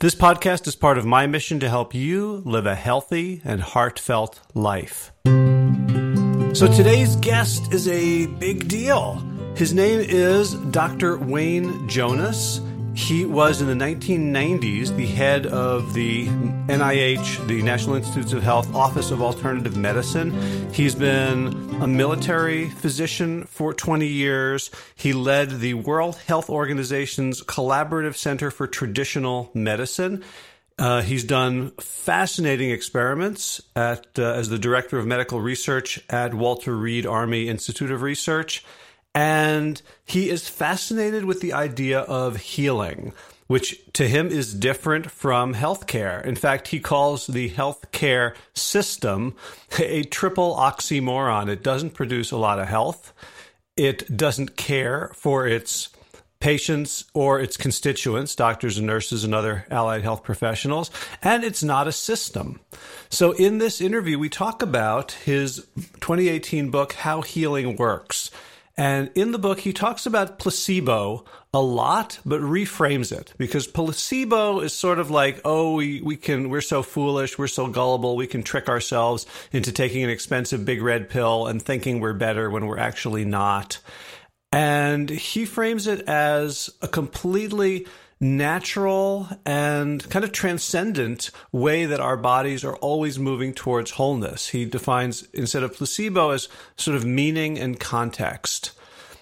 This podcast is part of my mission to help you live a healthy and heartfelt life. So today's guest is a big deal. His name is Dr. Wayne Jonas. He was in the 1990s the head of the NIH, the National Institutes of Health Office of Alternative Medicine. He's been a military physician for 20 years. He led the World Health Organization's Collaborative Center for Traditional Medicine. Uh, he's done fascinating experiments at, uh, as the director of medical research at Walter Reed Army Institute of Research. And he is fascinated with the idea of healing, which to him is different from healthcare. In fact, he calls the healthcare system a triple oxymoron. It doesn't produce a lot of health, it doesn't care for its patients or its constituents, doctors and nurses and other allied health professionals, and it's not a system. So, in this interview, we talk about his 2018 book, How Healing Works. And in the book, he talks about placebo a lot, but reframes it because placebo is sort of like, oh, we, we can, we're so foolish, we're so gullible, we can trick ourselves into taking an expensive big red pill and thinking we're better when we're actually not. And he frames it as a completely natural and kind of transcendent way that our bodies are always moving towards wholeness. He defines instead of placebo as sort of meaning and context.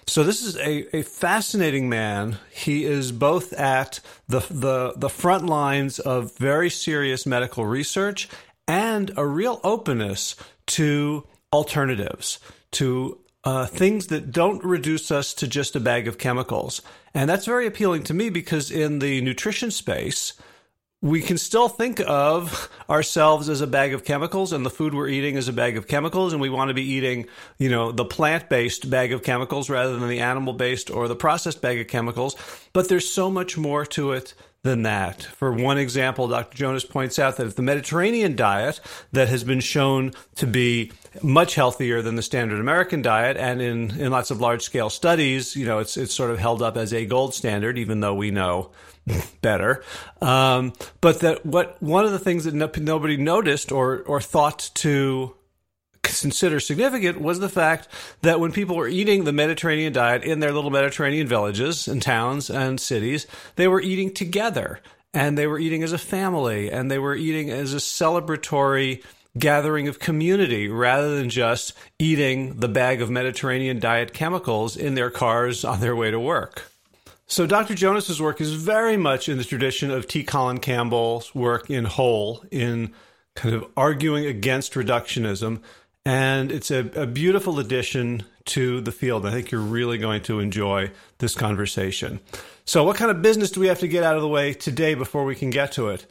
So this is a, a fascinating man. He is both at the, the the front lines of very serious medical research and a real openness to alternatives, to uh, things that don't reduce us to just a bag of chemicals. And that's very appealing to me because in the nutrition space, we can still think of ourselves as a bag of chemicals and the food we're eating as a bag of chemicals and we want to be eating you know the plant-based bag of chemicals rather than the animal-based or the processed bag of chemicals. But there's so much more to it than that. For one example, Dr. Jonas points out that if the Mediterranean diet that has been shown to be much healthier than the standard American diet, and in, in lots of large scale studies, you know, it's it's sort of held up as a gold standard, even though we know better. Um, but that what one of the things that no, nobody noticed or or thought to consider significant was the fact that when people were eating the Mediterranean diet in their little Mediterranean villages and towns and cities, they were eating together and they were eating as a family and they were eating as a celebratory gathering of community rather than just eating the bag of Mediterranean diet chemicals in their cars on their way to work. So Dr. Jonas's work is very much in the tradition of T. Colin Campbell's work in Whole in kind of arguing against reductionism and it's a, a, beautiful addition to the field. I think you're really going to enjoy this conversation. So, what kind of business do we have to get out of the way today before we can get to it?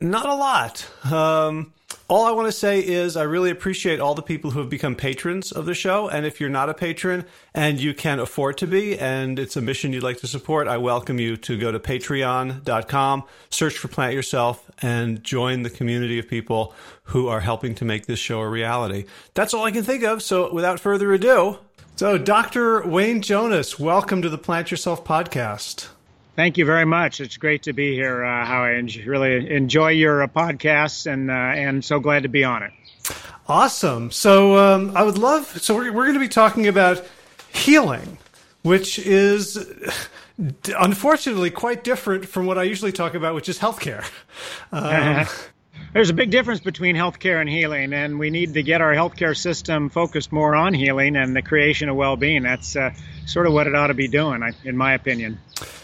Not a lot. Um, all I want to say is I really appreciate all the people who have become patrons of the show. And if you're not a patron and you can afford to be, and it's a mission you'd like to support, I welcome you to go to patreon.com, search for Plant Yourself, and join the community of people who are helping to make this show a reality. That's all I can think of. So without further ado, so Dr. Wayne Jonas, welcome to the Plant Yourself podcast. Thank you very much. It's great to be here, uh, How I enjoy, really enjoy your uh, podcasts and uh, and so glad to be on it. Awesome. So um, I would love. So we're we're going to be talking about healing, which is unfortunately quite different from what I usually talk about, which is healthcare. Um, There's a big difference between healthcare and healing, and we need to get our healthcare system focused more on healing and the creation of well-being. That's uh, sort of what it ought to be doing, in my opinion.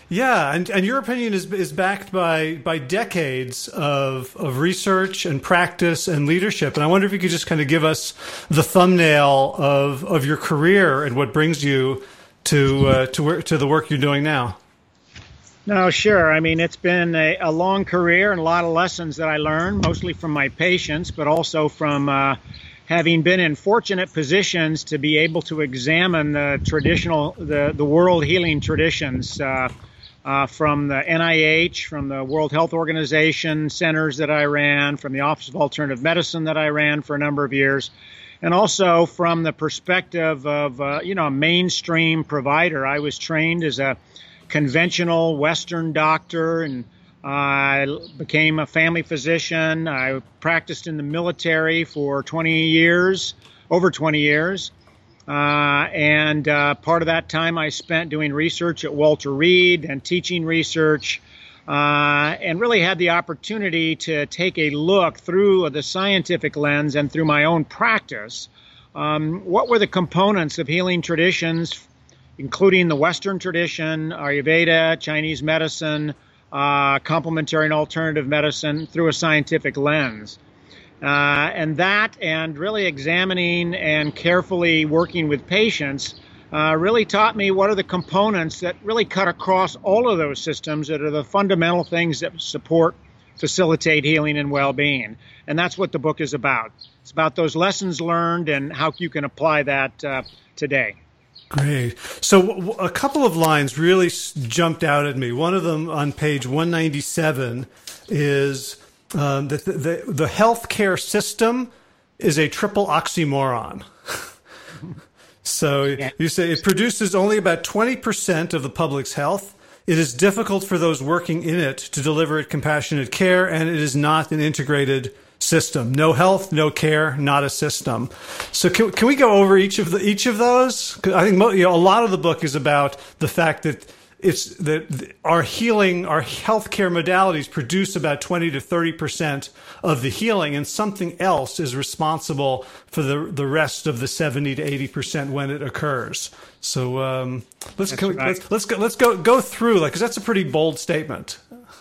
Yeah, and, and your opinion is is backed by by decades of of research and practice and leadership. And I wonder if you could just kind of give us the thumbnail of of your career and what brings you to uh, to work to the work you're doing now. No, sure. I mean, it's been a, a, long career and a lot of lessons that I learned, mostly from my patients, but also from uh, having been in fortunate positions to be able to examine the traditional, the, the world healing traditions. Uh, uh, from the NIH, from the World Health Organization centers that I ran, from the Office of Alternative Medicine that I ran for a number of years, and also from the perspective of uh, you know a mainstream provider. I was trained as a conventional Western doctor and I became a family physician. I practiced in the military for 20 years, over 20 years. Uh, and uh, part of that time I spent doing research at Walter Reed and teaching research, uh, and really had the opportunity to take a look through the scientific lens and through my own practice. Um, what were the components of healing traditions, including the Western tradition, Ayurveda, Chinese medicine, uh, complementary and alternative medicine, through a scientific lens? Uh, and that, and really examining and carefully working with patients, uh, really taught me what are the components that really cut across all of those systems that are the fundamental things that support, facilitate healing and well being. And that's what the book is about. It's about those lessons learned and how you can apply that uh, today. Great. So, a couple of lines really jumped out at me. One of them on page 197 is um, the, the, the healthcare system is a triple oxymoron. so yeah. you say it produces only about 20% of the public's health. It is difficult for those working in it to deliver it compassionate care, and it is not an integrated system. No health, no care, not a system. So can, can we go over each of the each of those? I think you know, a lot of the book is about the fact that it's that our healing, our healthcare modalities produce about 20 to 30 percent of the healing, and something else is responsible for the the rest of the 70 to 80 percent when it occurs. So um, let's, we, right. let's let's go let's go go through like because that's a pretty bold statement.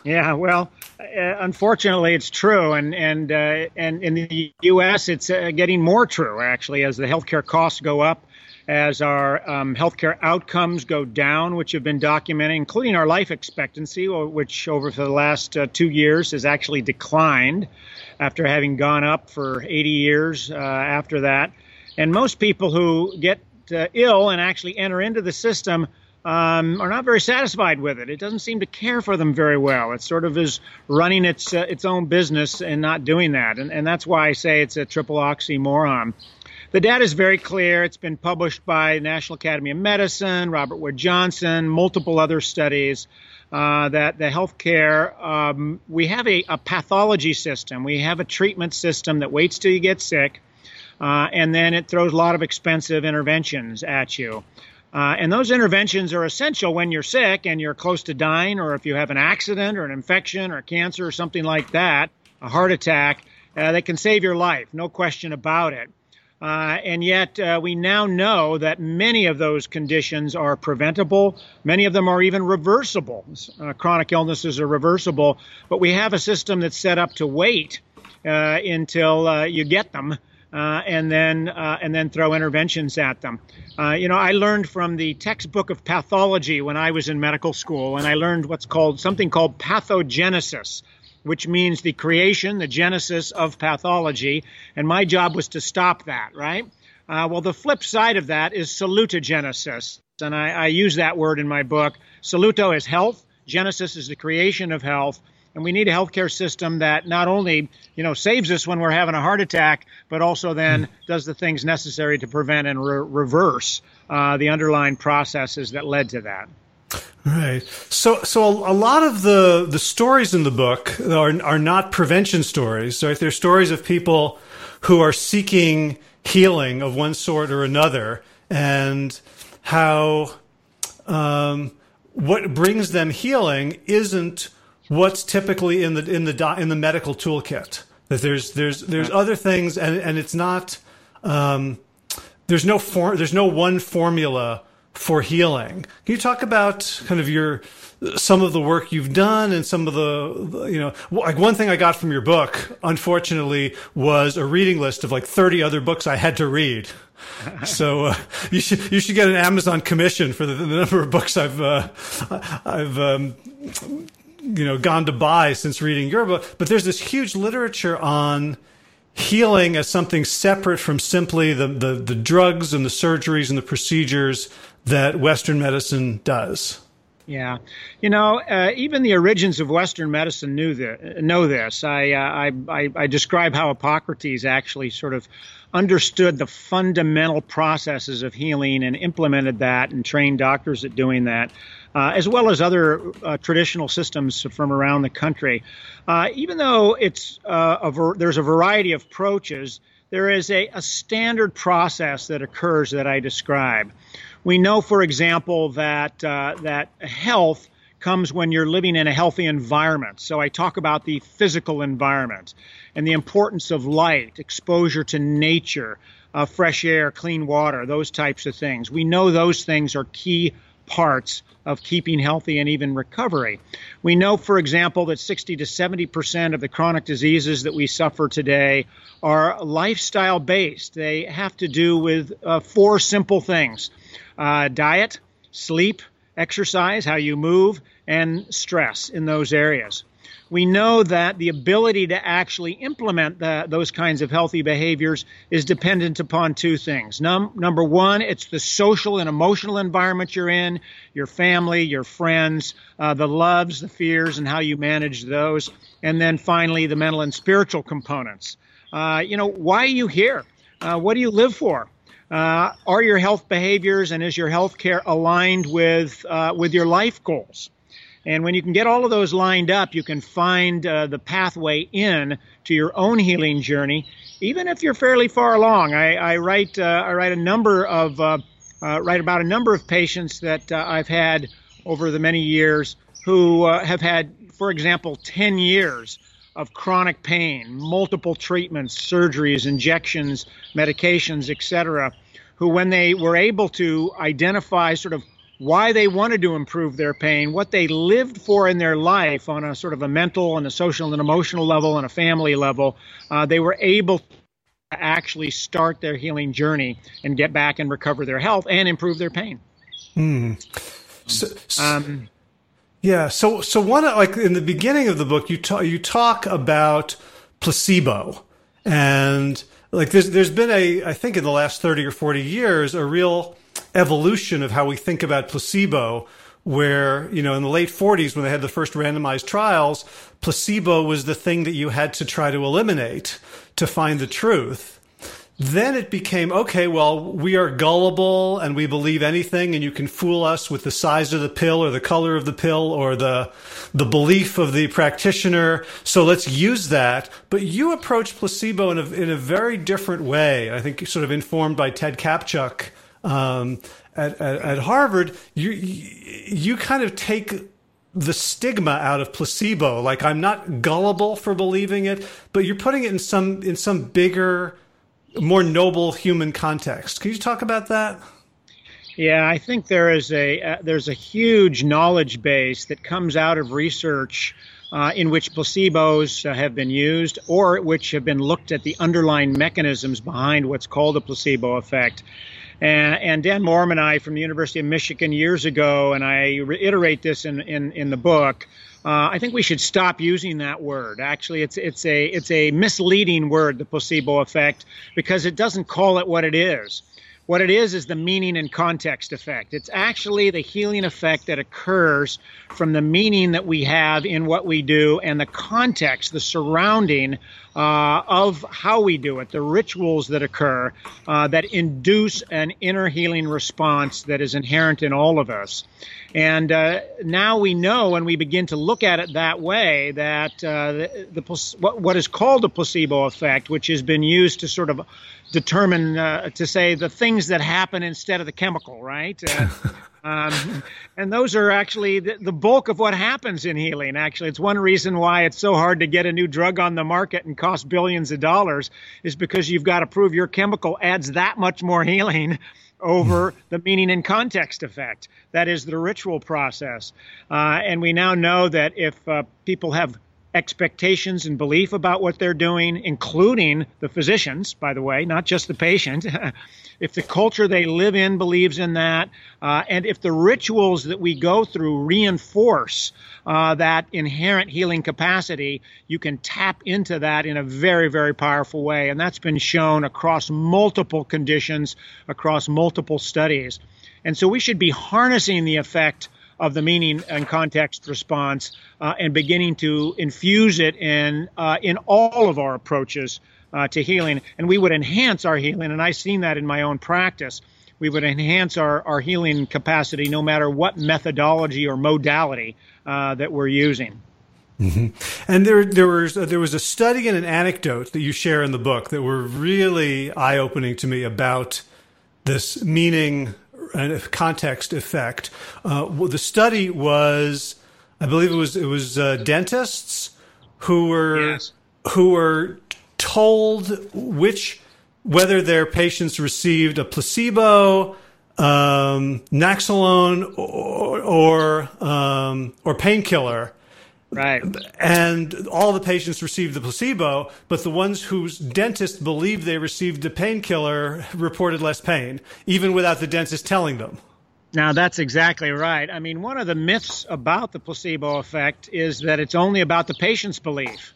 Yeah, well, uh, unfortunately, it's true, and and uh, and in the U.S., it's uh, getting more true actually as the healthcare costs go up as our um, healthcare outcomes go down, which have been documented, including our life expectancy, which over the last uh, two years has actually declined after having gone up for 80 years uh, after that. And most people who get uh, ill and actually enter into the system um, are not very satisfied with it. It doesn't seem to care for them very well. It sort of is running its uh, its own business and not doing that. And, and that's why I say it's a triple oxymoron. The data is very clear. It's been published by National Academy of Medicine, Robert Wood Johnson, multiple other studies. Uh, that the healthcare, um, we have a, a, pathology system. We have a treatment system that waits till you get sick, uh, and then it throws a lot of expensive interventions at you. Uh, and those interventions are essential when you're sick and you're close to dying, or if you have an accident or an infection or cancer or something like that, a heart attack, uh, they can save your life, no question about it. Uh, and yet, uh, we now know that many of those conditions are preventable. Many of them are even reversible. Uh, chronic illnesses are reversible, but we have a system that's set up to wait uh, until you get them. Uh, and then and then throw interventions at them. you know, I learned from the textbook of pathology when I was in medical school, and I learned what's called something called pathogenesis which means the creation, the genesis of pathology. And my job was to stop that, right? Uh, well, the flip side of that is salutogenesis. And I, I use that word in my book. Saluto is health, genesis is the creation of health. And we need a healthcare system that not only, you know, saves us when we're having a heart attack, but also then hmm. does the things necessary to prevent and re- reverse uh, the underlying processes that led to that. Right. So, so a, a, lot of the the stories in the book are are not prevention stories. Right? They're stories of people who are seeking healing of one sort or another, and how um, what brings them healing isn't what's typically in the in the in the medical toolkit. That there's there's there's other things, and and it's not. Um, there's no form. There's no one formula for healing. Can you talk about kind of your some of the work you've done and some of the you know like one thing I got from your book unfortunately was a reading list of like 30 other books I had to read. so uh, you should you should get an Amazon commission for the, the number of books I've uh, I've um, you know gone to buy since reading your book. But there's this huge literature on healing as something separate from simply the, the, the drugs and the surgeries and the procedures that Western medicine does. Yeah, you know, uh, even the origins of Western medicine knew know this. I, uh, I, I, I describe how Hippocrates actually sort of understood the fundamental processes of healing and implemented that and trained doctors at doing that, uh, as well as other uh, traditional systems from around the country. Uh, even though it's uh, a ver- there's a variety of approaches, there is a, a standard process that occurs that I describe. We know, for example, that uh, that health comes when you're living in a healthy environment. So I talk about the physical environment and the importance of light, exposure to nature, uh, fresh air, clean water, those types of things. We know those things are key parts of keeping healthy and even recovery. We know, for example, that 60 to 70 percent of the chronic diseases that we suffer today are lifestyle based. They have to do with uh, four simple things uh, diet, sleep, exercise, how you move, and stress in those areas. We know that the ability to actually implement the, those kinds of healthy behaviors is dependent upon two things. Num- number one, it's the social and emotional environment you're in, your family, your friends, uh, the loves, the fears, and how you manage those. And then finally, the mental and spiritual components. Uh, you know, why are you here? Uh, what do you live for? Uh, are your health behaviors and is your health care aligned with uh, with your life goals? And when you can get all of those lined up, you can find uh, the pathway in to your own healing journey, even if you're fairly far along. I, I write uh, I write a number of uh, uh, write about a number of patients that I've had over the many years who have had, for example, 10 years of chronic pain, multiple treatments, surgeries, injections, medications, etc., who, when they were able to identify sort of why they wanted to improve their pain, what they lived for in their life on a sort of a mental and a social and emotional level and a family level, uh, they were able to actually start their healing journey and get back and recover their health and improve their pain. Hmm. So, um, yeah. So, so one like in the beginning of the book, you talk you talk about placebo, and like there's there's been a I think in the last thirty or forty years a real evolution of how we think about placebo. Where you know in the late 40s when they had the first randomized trials, placebo was the thing that you had to try to eliminate to find the truth then it became okay well we are gullible and we believe anything and you can fool us with the size of the pill or the color of the pill or the the belief of the practitioner so let's use that but you approach placebo in a, in a very different way i think sort of informed by ted kaptchuk um, at, at, at harvard you you kind of take the stigma out of placebo like i'm not gullible for believing it but you're putting it in some in some bigger more noble human context. Can you talk about that? Yeah, I think there is a uh, there's a huge knowledge base that comes out of research uh, in which placebos uh, have been used or which have been looked at the underlying mechanisms behind what's called a placebo effect. And, and Dan Moerman and I from the University of Michigan years ago, and I reiterate this in, in, in the book, uh, I think we should stop using that word. Actually, it's it's a it's a misleading word, the placebo effect, because it doesn't call it what it is. What it is is the meaning and context effect. It's actually the healing effect that occurs from the meaning that we have in what we do and the context, the surrounding uh, of how we do it, the rituals that occur uh, that induce an inner healing response that is inherent in all of us. And uh, now we know when we begin to look at it that way that uh, the, the what, what is called a placebo effect, which has been used to sort of determine uh, to say the things that happen instead of the chemical, right? Uh, um, and those are actually the, the, bulk of what happens in healing. Actually, it's one reason why it's so hard to get a new drug on the market and cost billions of dollars is because you've got to prove your chemical adds that much more healing over the meaning and context effect. That is the ritual process. Uh, and we now know that if uh, people have expectations and belief about what they're doing, including the physicians, by the way, not just the patient. if the culture they live in believes in that, uh, and if the rituals that we go through reinforce uh, that inherent healing capacity, you can tap into that in a very, very powerful way. And that's been shown across multiple conditions, across multiple studies. And so we should be harnessing the effect of the meaning and context response uh, and beginning to infuse it in uh, in all of our approaches uh, to healing. And we would enhance our healing, and I've seen that in my own practice. We would enhance our, our healing capacity no matter what methodology or modality uh, that we're using. Mm-hmm. And there, there was uh, there was a study and an anecdote that you share in the book that were really eye opening to me about this meaning and context effect. Uh, well, the study was, I believe it was it was uh, dentists who were yes. who were told which whether their patients received a placebo, um, Naloxone, or or, um, or painkiller. Right. And all the patients received the placebo, but the ones whose dentist believed they received the painkiller reported less pain, even without the dentist telling them. Now, that's exactly right. I mean, one of the myths about the placebo effect is that it's only about the patient's belief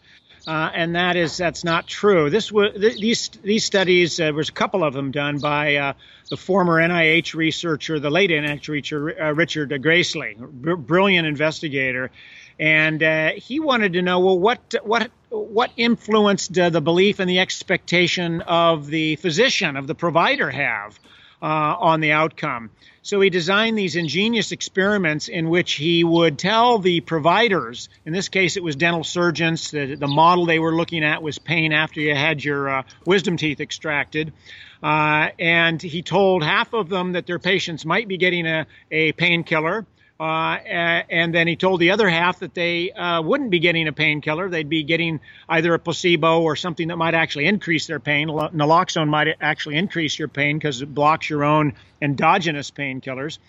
uh, and that is that's not true. This was th- these these studies. Uh, there was a couple of them done by uh, the former NIH researcher, the late NIH researcher uh, Richard Gracely, br- brilliant investigator, and uh, he wanted to know well what what what influence do the belief and the expectation of the physician of the provider have uh, on the outcome. So he designed these ingenious experiments in which he would tell the providers, in this case it was dental surgeons, the, the model they were looking at was pain after you had your uh, wisdom teeth extracted. Uh, and he told half of them that their patients might be getting a, a painkiller. Uh, and then he told the other half that they uh, wouldn't be getting a painkiller. They'd be getting either a placebo or something that might actually increase their pain. Naloxone might actually increase your pain because it blocks your own endogenous painkillers.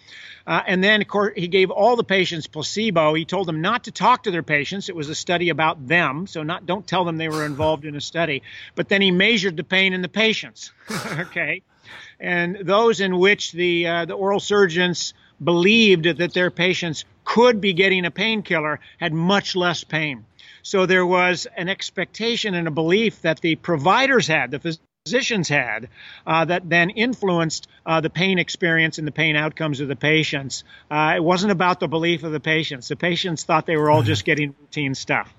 Uh, and then, of course, he gave all the patients placebo. He told them not to talk to their patients. It was a study about them, so not don't tell them they were involved in a study. But then he measured the pain in the patients. okay, and those in which the uh, the oral surgeons believed that their patients could be getting a painkiller had much less pain. So there was an expectation and a belief that the providers had, the physicians had, uh, that then influenced uh, the pain experience and the pain outcomes of the patients. Uh, it wasn't about the belief of the patients. The patients thought they were all just getting routine stuff.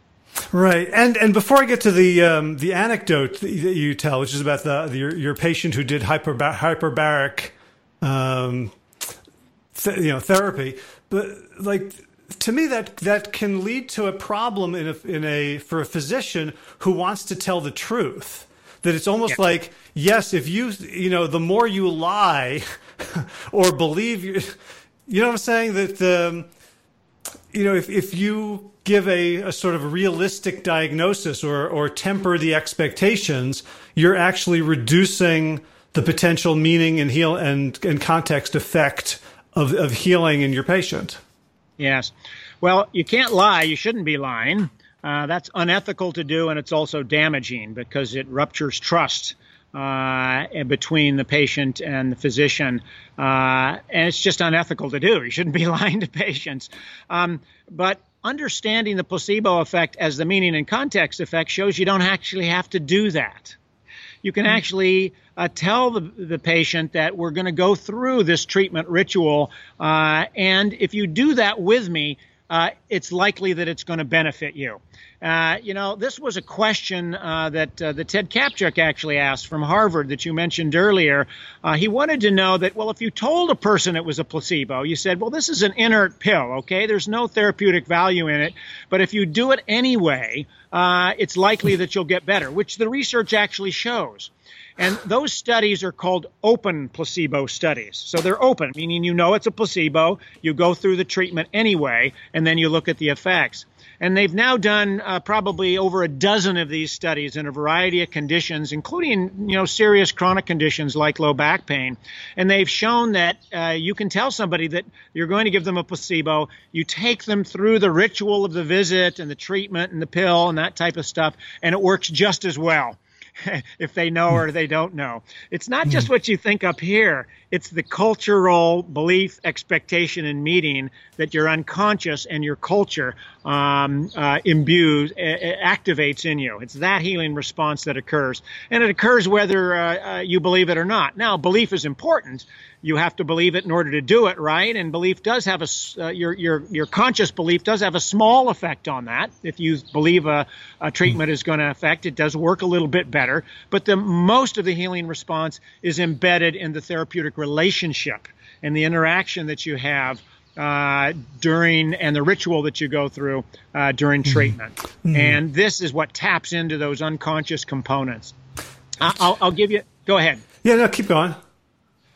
Right, and and before I get to the um, the anecdote that you tell, which is about the, the your, your patient who did hyperbar- hyperbaric um, th- you know therapy. But like to me that that can lead to a problem in a, in a for a physician who wants to tell the truth. That it's almost yeah. like yes if you you know the more you lie or believe you you know what i'm saying? That um, you know if if you give a, a sort of realistic diagnosis or or temper the expectations you're actually reducing the potential meaning and heal and, and context effect of, of healing in your patient. Yes. Well, you can't lie. You shouldn't be lying. Uh, that's unethical to do, and it's also damaging because it ruptures trust uh, between the patient and the physician. Uh, and it's just unethical to do. You shouldn't be lying to patients. Um, but understanding the placebo effect as the meaning and context effect shows you don't actually have to do that. You can mm-hmm. actually uh, tell the, the patient that we're going to go through this treatment ritual. Uh, and if you do that with me, uh, it's likely that it's going to benefit you. Uh, you know, this was a question uh, that uh, that Ted Kaptchuk actually asked from Harvard that you mentioned earlier. Uh, he wanted to know that, well, if you told a person it was a placebo, you said, well, this is an inert pill, okay? There's no therapeutic value in it, but if you do it anyway, uh, it's likely that you'll get better, which the research actually shows. And those studies are called open placebo studies. So they're open, meaning you know it's a placebo, you go through the treatment anyway, and then you look at the effects. And they've now done uh, probably over a dozen of these studies in a variety of conditions, including you know serious chronic conditions like low back pain. And they've shown that uh, you can tell somebody that you're going to give them a placebo. You take them through the ritual of the visit and the treatment and the pill and that type of stuff, and it works just as well. if they know or they don't know. It's not just hmm. what you think up here, it's the cultural belief, expectation, and meeting that your unconscious and your culture um, uh, imbues, activates in you. It's that healing response that occurs. And it occurs whether uh, uh, you believe it or not. Now, belief is important you have to believe it in order to do it right and belief does have a uh, your your your conscious belief does have a small effect on that if you believe a, a treatment is going to affect it does work a little bit better but the most of the healing response is embedded in the therapeutic relationship and the interaction that you have uh, during and the ritual that you go through uh, during mm-hmm. treatment mm-hmm. and this is what taps into those unconscious components I'll, I'll give you go ahead yeah no keep going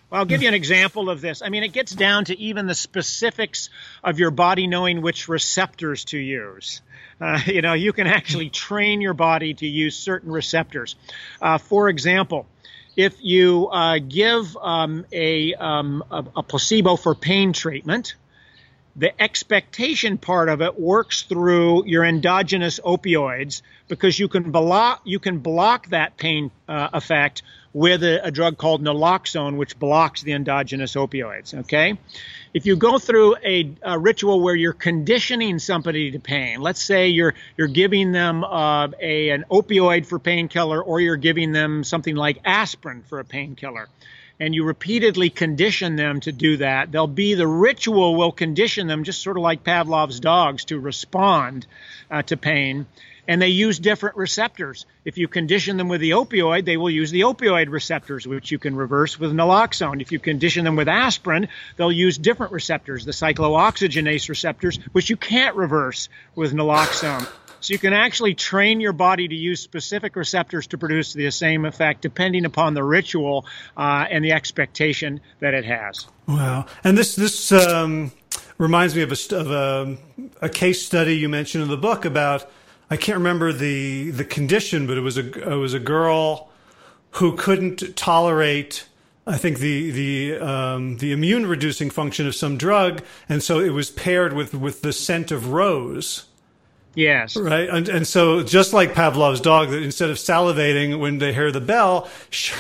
well, I'll give you an example of this. I mean, it gets down to even the specifics of your body knowing which receptors to use. Uh, you know, you can actually train your body to use certain receptors. Uh, for example, if you uh, give um, a, um, a, a placebo for pain treatment, the expectation part of it works through your endogenous opioids because you can block you can block that pain uh, effect with a, a, drug called naloxone, which blocks the endogenous opioids. Okay, if you go through a, a ritual where you're conditioning somebody to pain, let's say you're you're giving them uh, a an opioid for painkiller, or you're giving them something like aspirin for a painkiller and you repeatedly condition them to do that, they'll be the ritual will condition them, just sort of like Pavlov's dogs, to respond uh, to pain. And they use different receptors. If you condition them with the opioid, they will use the opioid receptors, which you can reverse with naloxone. If you condition them with aspirin, they'll use different receptors, the cyclooxygenase receptors, which you can't reverse with naloxone. So you can actually train your body to use specific receptors to produce the same effect depending upon the ritual uh, and the expectation that it has. Wow. And this, this, um, reminds me of a, of a, a case study you mentioned in the book about, I can't remember the, the condition, but it was a, it was a girl who couldn't tolerate I think the the um, the immune reducing function of some drug, and so it was paired with with the scent of rose. Yes. Right. And, and so just like Pavlov's dog, that instead of salivating when they hear the bell,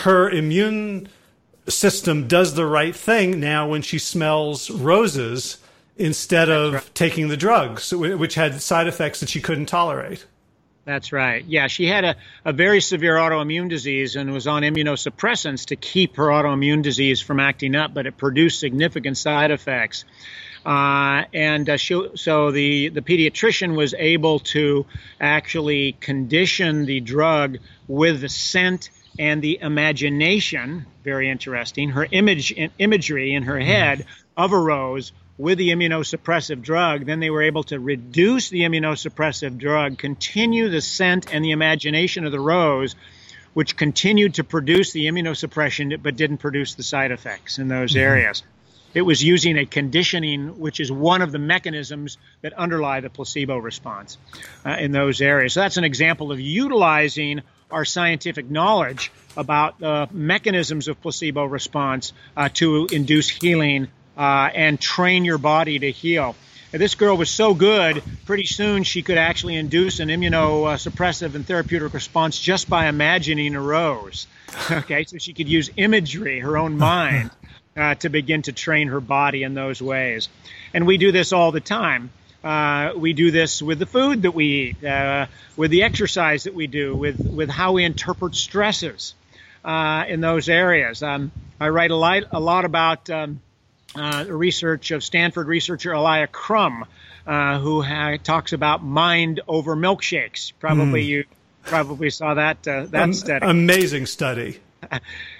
her immune system does the right thing now when she smells roses instead of right. taking the drugs, which had side effects that she couldn't tolerate. That's right. Yeah, she had a, a very severe autoimmune disease and was on immunosuppressants to keep her autoimmune disease from acting up, but it produced significant side effects. Uh, and uh, she, so the, the pediatrician was able to actually condition the drug with the scent and the imagination, very interesting, her image imagery in her head of a rose with the immunosuppressive drug, then they were able to reduce the immunosuppressive drug, continue the scent and the imagination of the rose, which continued to produce the immunosuppression but didn't produce the side effects in those mm-hmm. areas. It was using a conditioning, which is one of the mechanisms that underlie the placebo response uh, in those areas. So that's an example of utilizing our scientific knowledge about the mechanisms of placebo response uh, to induce healing uh, and train your body to heal. And this girl was so good, pretty soon she could actually induce an immunosuppressive and therapeutic response just by imagining a rose. Okay, so she could use imagery, her own mind, uh, to begin to train her body in those ways. And we do this all the time. Uh, we do this with the food that we eat, uh, with the exercise that we do, with, with how we interpret stresses. uh, in those areas. Um, I write a lot, a lot about um, uh, research of Stanford researcher Alia Crum, uh, who ha- talks about mind over milkshakes. Probably mm. you probably saw that uh, that um, study. Amazing study.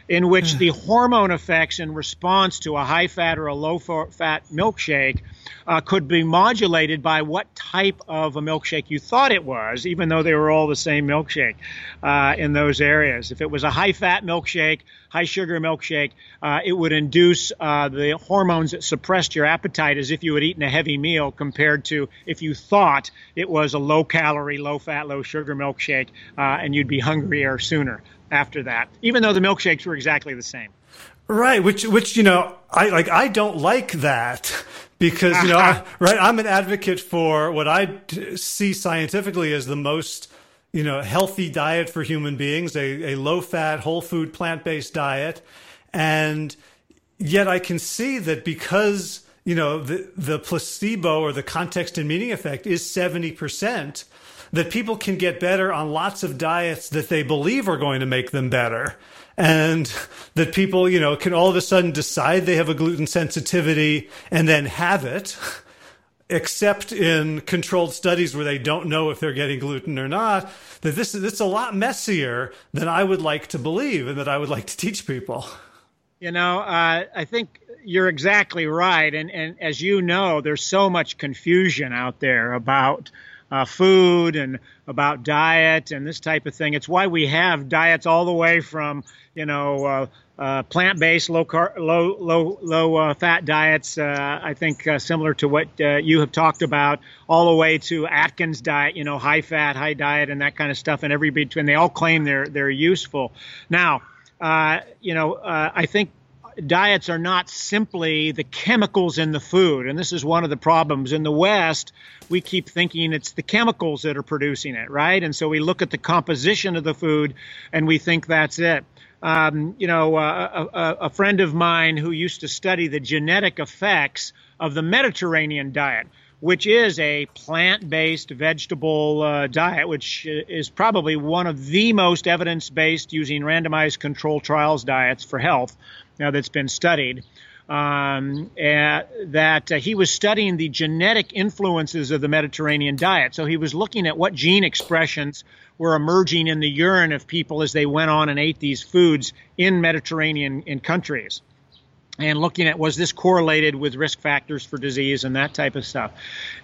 in which the hormone effects in response to a high fat or a low fat milkshake uh, could be modulated by what type of a milkshake you thought it was, even though they were all the same milkshake uh, in those areas. If it was a high fat milkshake, high sugar milkshake, uh, it would induce uh, the hormones that suppressed your appetite as if you had eaten a heavy meal compared to if you thought it was a low calorie, low fat, low sugar milkshake uh, and you'd be hungrier sooner after that, even though the milkshakes were exactly the same. Right, which which you know, I like I don't like that because you know, I, right, I'm an advocate for what I see scientifically as the most you know healthy diet for human beings, a, a low fat, whole food, plant based diet, and yet I can see that because you know the the placebo or the context and meaning effect is seventy percent that people can get better on lots of diets that they believe are going to make them better. And that people, you know, can all of a sudden decide they have a gluten sensitivity and then have it, except in controlled studies where they don't know if they're getting gluten or not. That this is it's a lot messier than I would like to believe and that I would like to teach people. You know, uh, I think you're exactly right. And, and as you know, there's so much confusion out there about uh, food and about diet and this type of thing. It's why we have diets all the way from you know uh, uh, plant-based, low car- low low low uh, fat diets. Uh, I think uh, similar to what you have talked about, all the way to Atkins diet. You know, high fat, high diet, and that kind of stuff. And every between, they all claim they're they're useful. Now, you know, I think diets are not simply the chemicals in the food. And this is one of the problems. In the West, we keep thinking it's the chemicals that are producing it, right? And so we look at the composition of the food and we think that's it. Um, you know, uh, a, a, friend of mine who used to study the genetic effects of the Mediterranean diet, which is a plant based vegetable uh, diet, which is probably one of the most evidence based using randomized control trials diets for health now that's been studied. Um, uh, that uh, he was studying the genetic influences of the Mediterranean diet. So he was looking at what gene expressions were emerging in the urine of people as they went on and ate these foods in Mediterranean in countries. And looking at was this correlated with risk factors for disease and that type of stuff.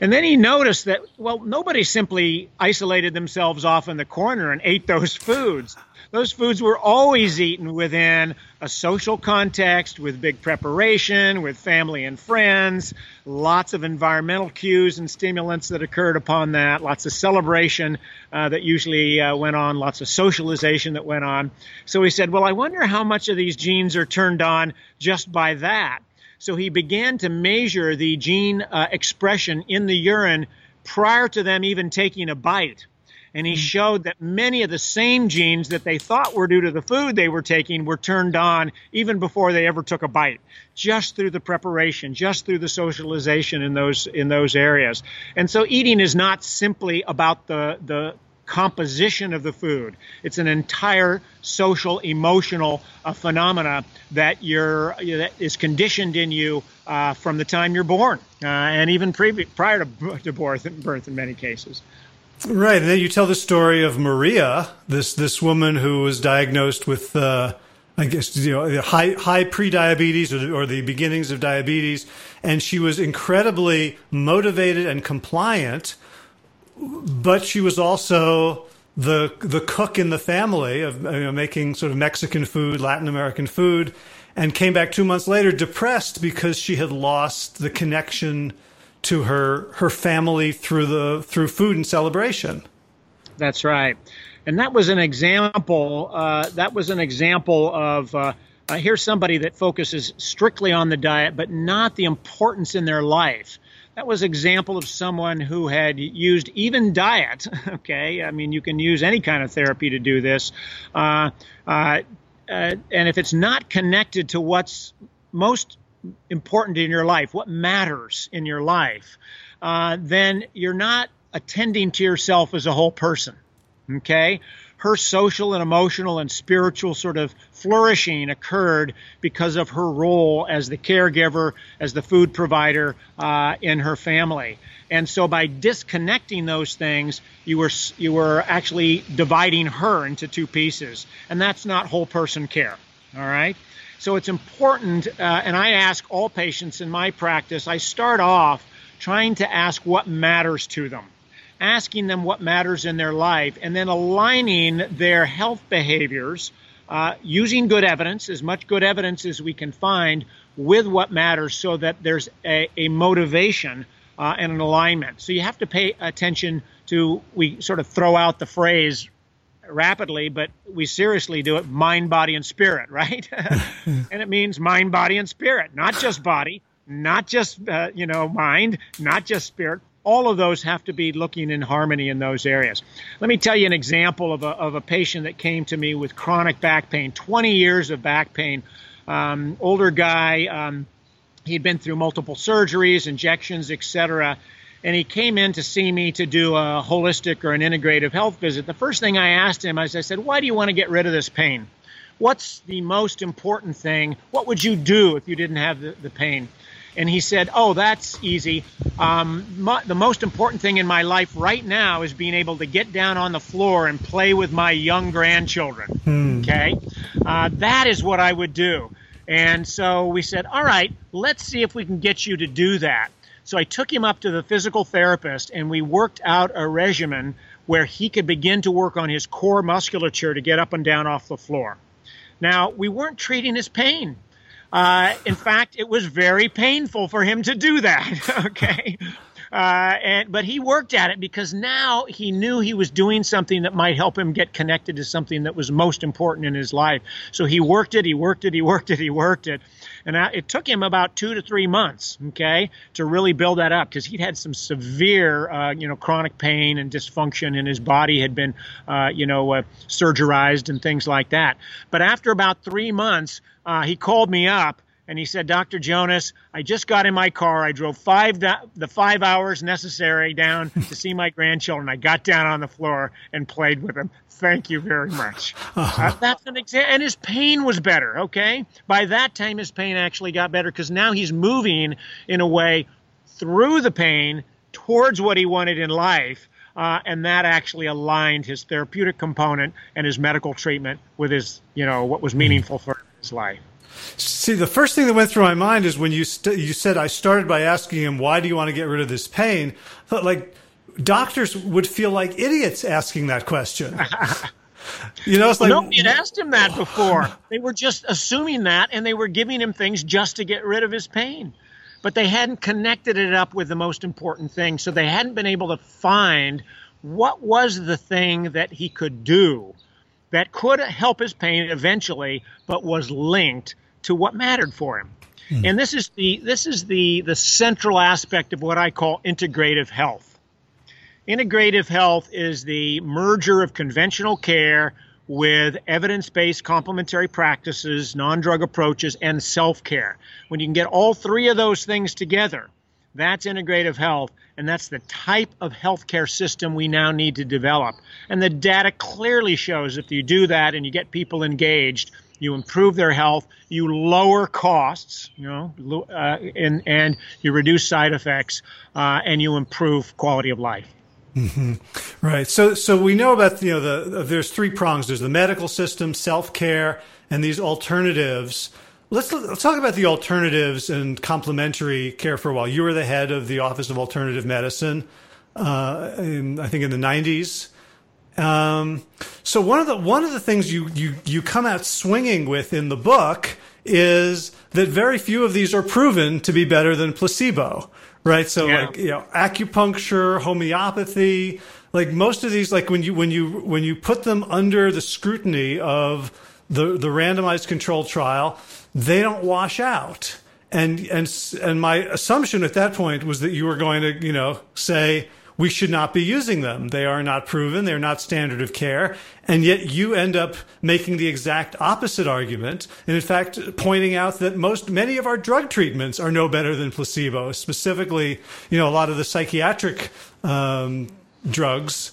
And then he noticed that, well, nobody simply isolated themselves off in the corner and ate those foods those foods were always eaten within a social context with big preparation, with family and friends, lots of environmental cues and stimulants that occurred upon that, lots of celebration uh, that usually uh, went on, lots of socialization that went on. So he said, Well, I wonder how much of these genes are turned on just by that. So he began to measure the gene uh, expression in the urine prior to them even taking a bite and he hmm. showed that many of the same genes that they thought were due to the food they were taking were turned on even before they ever took a bite just through the preparation just through the socialization in those in those areas. And so eating is not simply about the the composition of the food. It's an entire social emotional uh, phenomena that you're that is conditioned in you uh, from the time you're born uh, and even pre- prior to, to birth, birth in many cases Right, and then you tell the story of Maria, this this woman who was diagnosed with, uh, I guess you know, high high prediabetes or, or the beginnings of diabetes, and she was incredibly motivated and compliant, but she was also the the cook in the family of you know, making sort of Mexican food, Latin American food, and came back two months later depressed because she had lost the connection to her her family through the through food and celebration. That's right, and that was an example. Uh, that was an example of. Uh, here's somebody that focuses strictly on the diet, but not the importance in their life. That was example of someone who had used even diet. Okay, I mean you can use any kind of therapy to do this, uh, uh, uh, and if it's not connected to what's most important in your life, what matters in your life, uh, then you're not attending to yourself as a whole person. Okay? her social and emotional and spiritual sort of flourishing occurred because of her role as the caregiver, as the food provider uh, in her family. And so by disconnecting those things, you were you were actually dividing her into two pieces, and that's not whole person care. All right. So it's important, uh, and I ask all patients in my practice. I start off trying to ask what matters to them asking them what matters in their life, and then aligning their health behaviors uh, using good evidence, as much good evidence as we can find, with what matters so that there's a, a motivation uh, and an alignment. So you have to pay attention to, we sort of throw out the phrase rapidly, but we seriously do it mind, body, and spirit, right? and it means mind, body, and spirit, not just body, not just, uh, you know, mind, not just spirit, all of those have to be looking in harmony in those areas. Let me tell you an example of a, of a patient that came to me with chronic back pain, 20 years of back pain, um, older guy. Um, he'd been through multiple surgeries, injections, etc. And he came in to see me to do a holistic or an integrative health visit. The first thing I asked him is I said, Why do you want to get rid of this pain? What's the most important thing? What would you do if you didn't have the, the pain? and he said, "Oh, that's easy. Um, my, the most important thing in my life right now is being able to get down on the floor and play with my young grandchildren. Hmm. Okay, uh, that is what I would do." And so we said, "All right, let's see if we can get you to do that." So I took him up to the physical therapist, and we worked out a regimen where he could begin to work on his core musculature to get up and down off the floor. Now, we weren't treating his pain. Uh, in fact, it was very painful for him to do that. okay. Uh, and but he worked at it because now he knew he was doing something that might help him get connected to something that was most important in his life. So he worked it, he worked it, he worked it, he worked it, and it took him about two to three months, okay, to really build that up because he'd had some severe, uh, you know, chronic pain and dysfunction, and his body had been, uh, you know, uh, surgerized and things like that. But after about three months, uh, he called me up and he said, Dr. Jonas, I just got in my car. I drove five the five hours necessary down to see my grandchildren. I got down on the floor and played with them. Thank you very much. Uh-huh. Uh, that's an example. And his pain was better. Okay, by that time his pain actually got better because now he's moving in a way through the pain towards what he wanted in life. Uh, and that actually aligned his therapeutic component and his medical treatment with his, you know, what was meaningful for his life. See, the first thing that went through my mind is when you st- you said I started by asking him why do you want to get rid of this pain. I thought like doctors would feel like idiots asking that question. you know, it's like nobody had asked him that before. They were just assuming that, and they were giving him things just to get rid of his pain. But they hadn't connected it up with the most important thing, so they hadn't been able to find what was the thing that he could do that could help his pain eventually, but was linked to what mattered for him. Mm. And this is the this is the the central aspect of what I call integrative health. Integrative health is the merger of conventional care with evidence-based complementary practices, non-drug approaches and self-care. When you can get all three of those things together, that's integrative health, and that's the type of healthcare system we now need to develop. And the data clearly shows if you do that and you get people engaged, you improve their health, you lower costs, you know, uh, and and you reduce side effects, uh, and you improve quality of life. Mm-hmm. Right. So so we know about you know the there's three prongs. There's the medical system, self care, and these alternatives. Let's, let's talk about the alternatives and complementary care for a while. You were the head of the Office of Alternative Medicine, uh, in, I think in the 90s. Um, so one of the one of the things you you you come out swinging with in the book is that very few of these are proven to be better than placebo, right? So yeah. like you know acupuncture, homeopathy, like most of these, like when you when you when you put them under the scrutiny of the the randomized control trial, they don't wash out. And and and my assumption at that point was that you were going to you know say we should not be using them. They are not proven. They're not standard of care. And yet you end up making the exact opposite argument. And in fact, pointing out that most, many of our drug treatments are no better than placebo, specifically, you know, a lot of the psychiatric, um, drugs.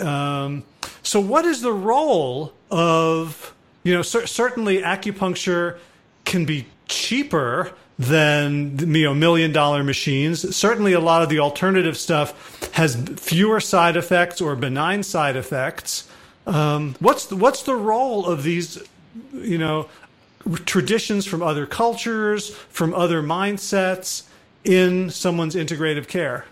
Um, So, what is the role of you know? Cer- certainly, acupuncture can be cheaper than you know million dollar machines. Certainly, a lot of the alternative stuff has fewer side effects or benign side effects. Um, what's the, what's the role of these you know traditions from other cultures, from other mindsets in someone's integrative care?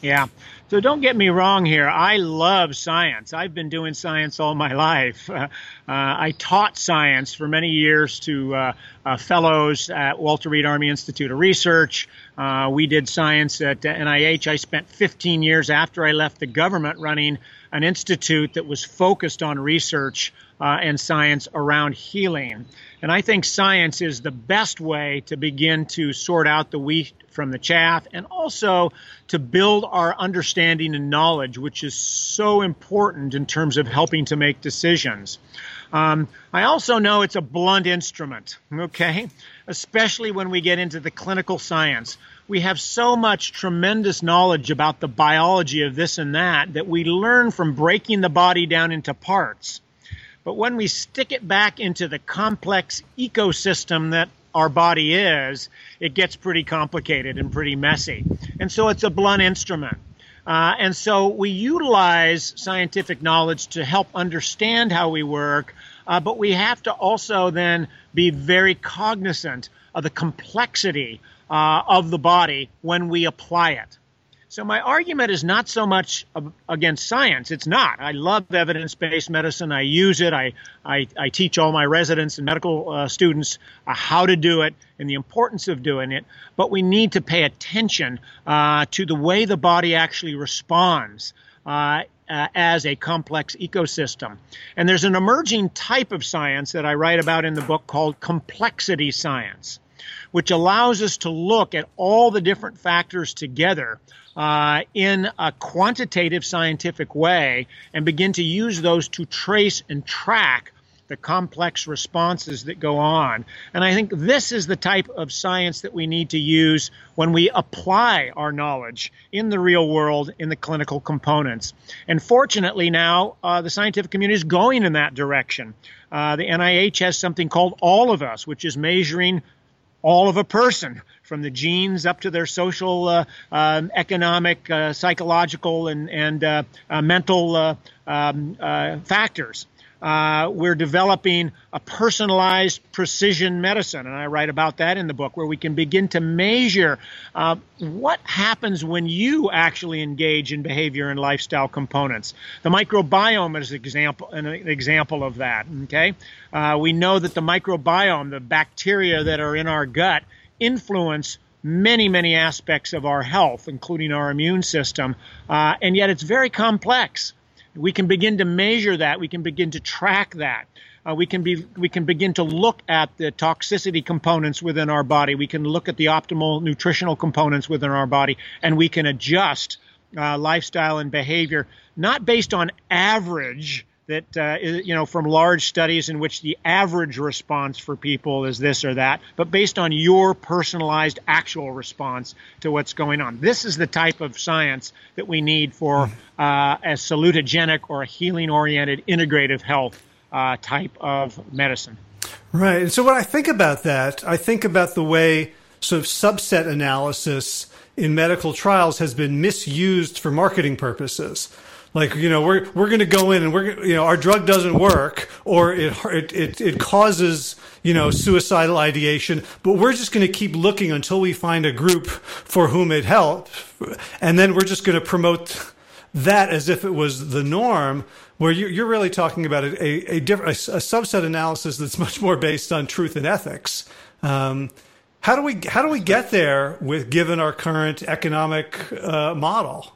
Yeah. So don't get me wrong here. I love science. I've been doing science all my life. Uh, uh, I taught science for many years to uh, uh fellows at Walter Reed Army Institute of Research. Uh, we did science at NIH. I spent 15 years after I left the government running an institute that was focused on research uh, and science around healing. And I think science is the best way to begin to sort out the wheat from the chaff and also to build our understanding and knowledge, which is so important in terms of helping to make decisions. Um, I also know it's a blunt instrument, okay? Especially when we get into the clinical science. We have so much tremendous knowledge about the biology of this and that that we learn from breaking the body down into parts. But when we stick it back into the complex ecosystem that our body is, it gets pretty complicated and pretty messy. And so it's a blunt instrument. Uh, and so we utilize scientific knowledge to help understand how we work, uh, but we have to also then be very cognizant of the complexity uh, of the body when we apply it. So my argument is not so much against science. It's not. I love evidence-based medicine. I use it. I, I, I teach all my residents and medical uh, students uh, how to do it and the importance of doing it. But we need to pay attention uh, to the way the body actually responds. Uh, uh, as a complex ecosystem. And there's an emerging type of science that I write about in the book called complexity science, which allows us to look at all the different factors together uh, in a quantitative scientific way and begin to use those to trace and track the complex responses that go on. And I think this is the type of science that we need to use when we apply our knowledge in the real world in the clinical components. And fortunately, now uh, the scientific community is going in that direction. Uh, the NIH has something called All of Us, which is measuring all of a person from the genes up to their social, uh, uh, economic, uh, psychological, and, and uh, uh, mental uh, um, factors. Uh, we're developing a personalized precision medicine, and I write about that in the book, where we can begin to measure uh, what happens when you actually engage in behavior and lifestyle components. The microbiome is example, an example of that. Okay, uh, we know that the microbiome, the bacteria that are in our gut, influence many, many aspects of our health, including our immune system, uh, and yet it's very complex. We can begin to measure that. We can begin to track that. Uh, we can be we can begin to look at the toxicity components within our body. We can look at the optimal nutritional components within our body, and we can adjust uh, lifestyle and behavior not based on average that uh, you know from large studies in which the average response for people is this or that, but based on your personalized actual response to what's going on. This is the type of science that we need for uh, a salutogenic or a healing-oriented integrative health uh, type of medicine. Right. And so when I think about that, I think about the way sort of subset analysis in medical trials has been misused for marketing purposes like you know we're we're going to go in and we're you know our drug doesn't work or it it it, causes you know suicidal ideation but we're just going to keep looking until we find a group for whom it helps and then we're just going to promote that as if it was the norm where you're, you're really talking about a, a, different a, subset analysis that's much more based on truth and ethics. Um, how do we how do we get there with given our current economic uh, model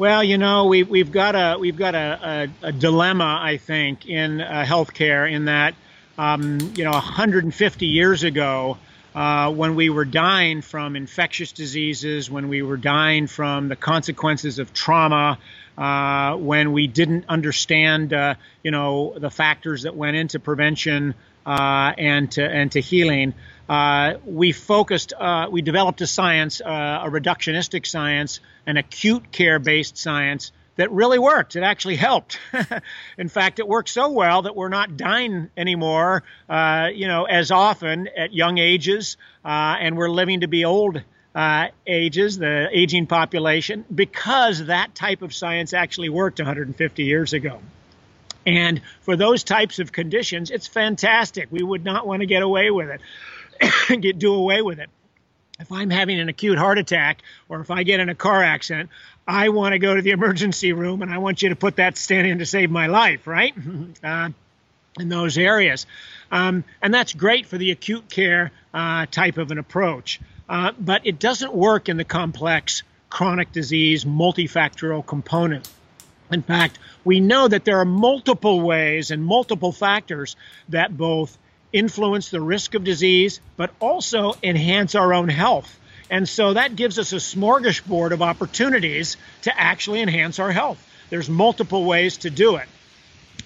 well, you know, we, we've got a we've got a, a, a dilemma, I think, in uh, healthcare. In that, um, you know, 150 years ago, uh, when we were dying from infectious diseases, when we were dying from the consequences of trauma, uh, when we didn't understand, uh, you know, the factors that went into prevention and to and to healing. Uh, we focused, uh, we developed a science, uh, a reductionistic science, an acute care based science that really worked. It actually helped. In fact, it worked so well that we're not dying anymore, uh, you know, as often at young ages, uh, and we're living to be old uh, ages, the aging population, because that type of science actually worked 150 years ago. And for those types of conditions, it's fantastic. We would not want to get away with it, get do away with it. If I'm having an acute heart attack or if I get in a car accident, I want to go to the emergency room and I want you to put that stent in to save my life, right? Uh, in those areas. Um, and that's great for the acute care uh, type of an approach. Uh, but it doesn't work in the complex chronic disease multifactorial component. In fact, we know that there are multiple ways and multiple factors that both influence the risk of disease, but also enhance our own health. And so that gives us a smorgasbord of opportunities to actually enhance our health. There's multiple ways to do it.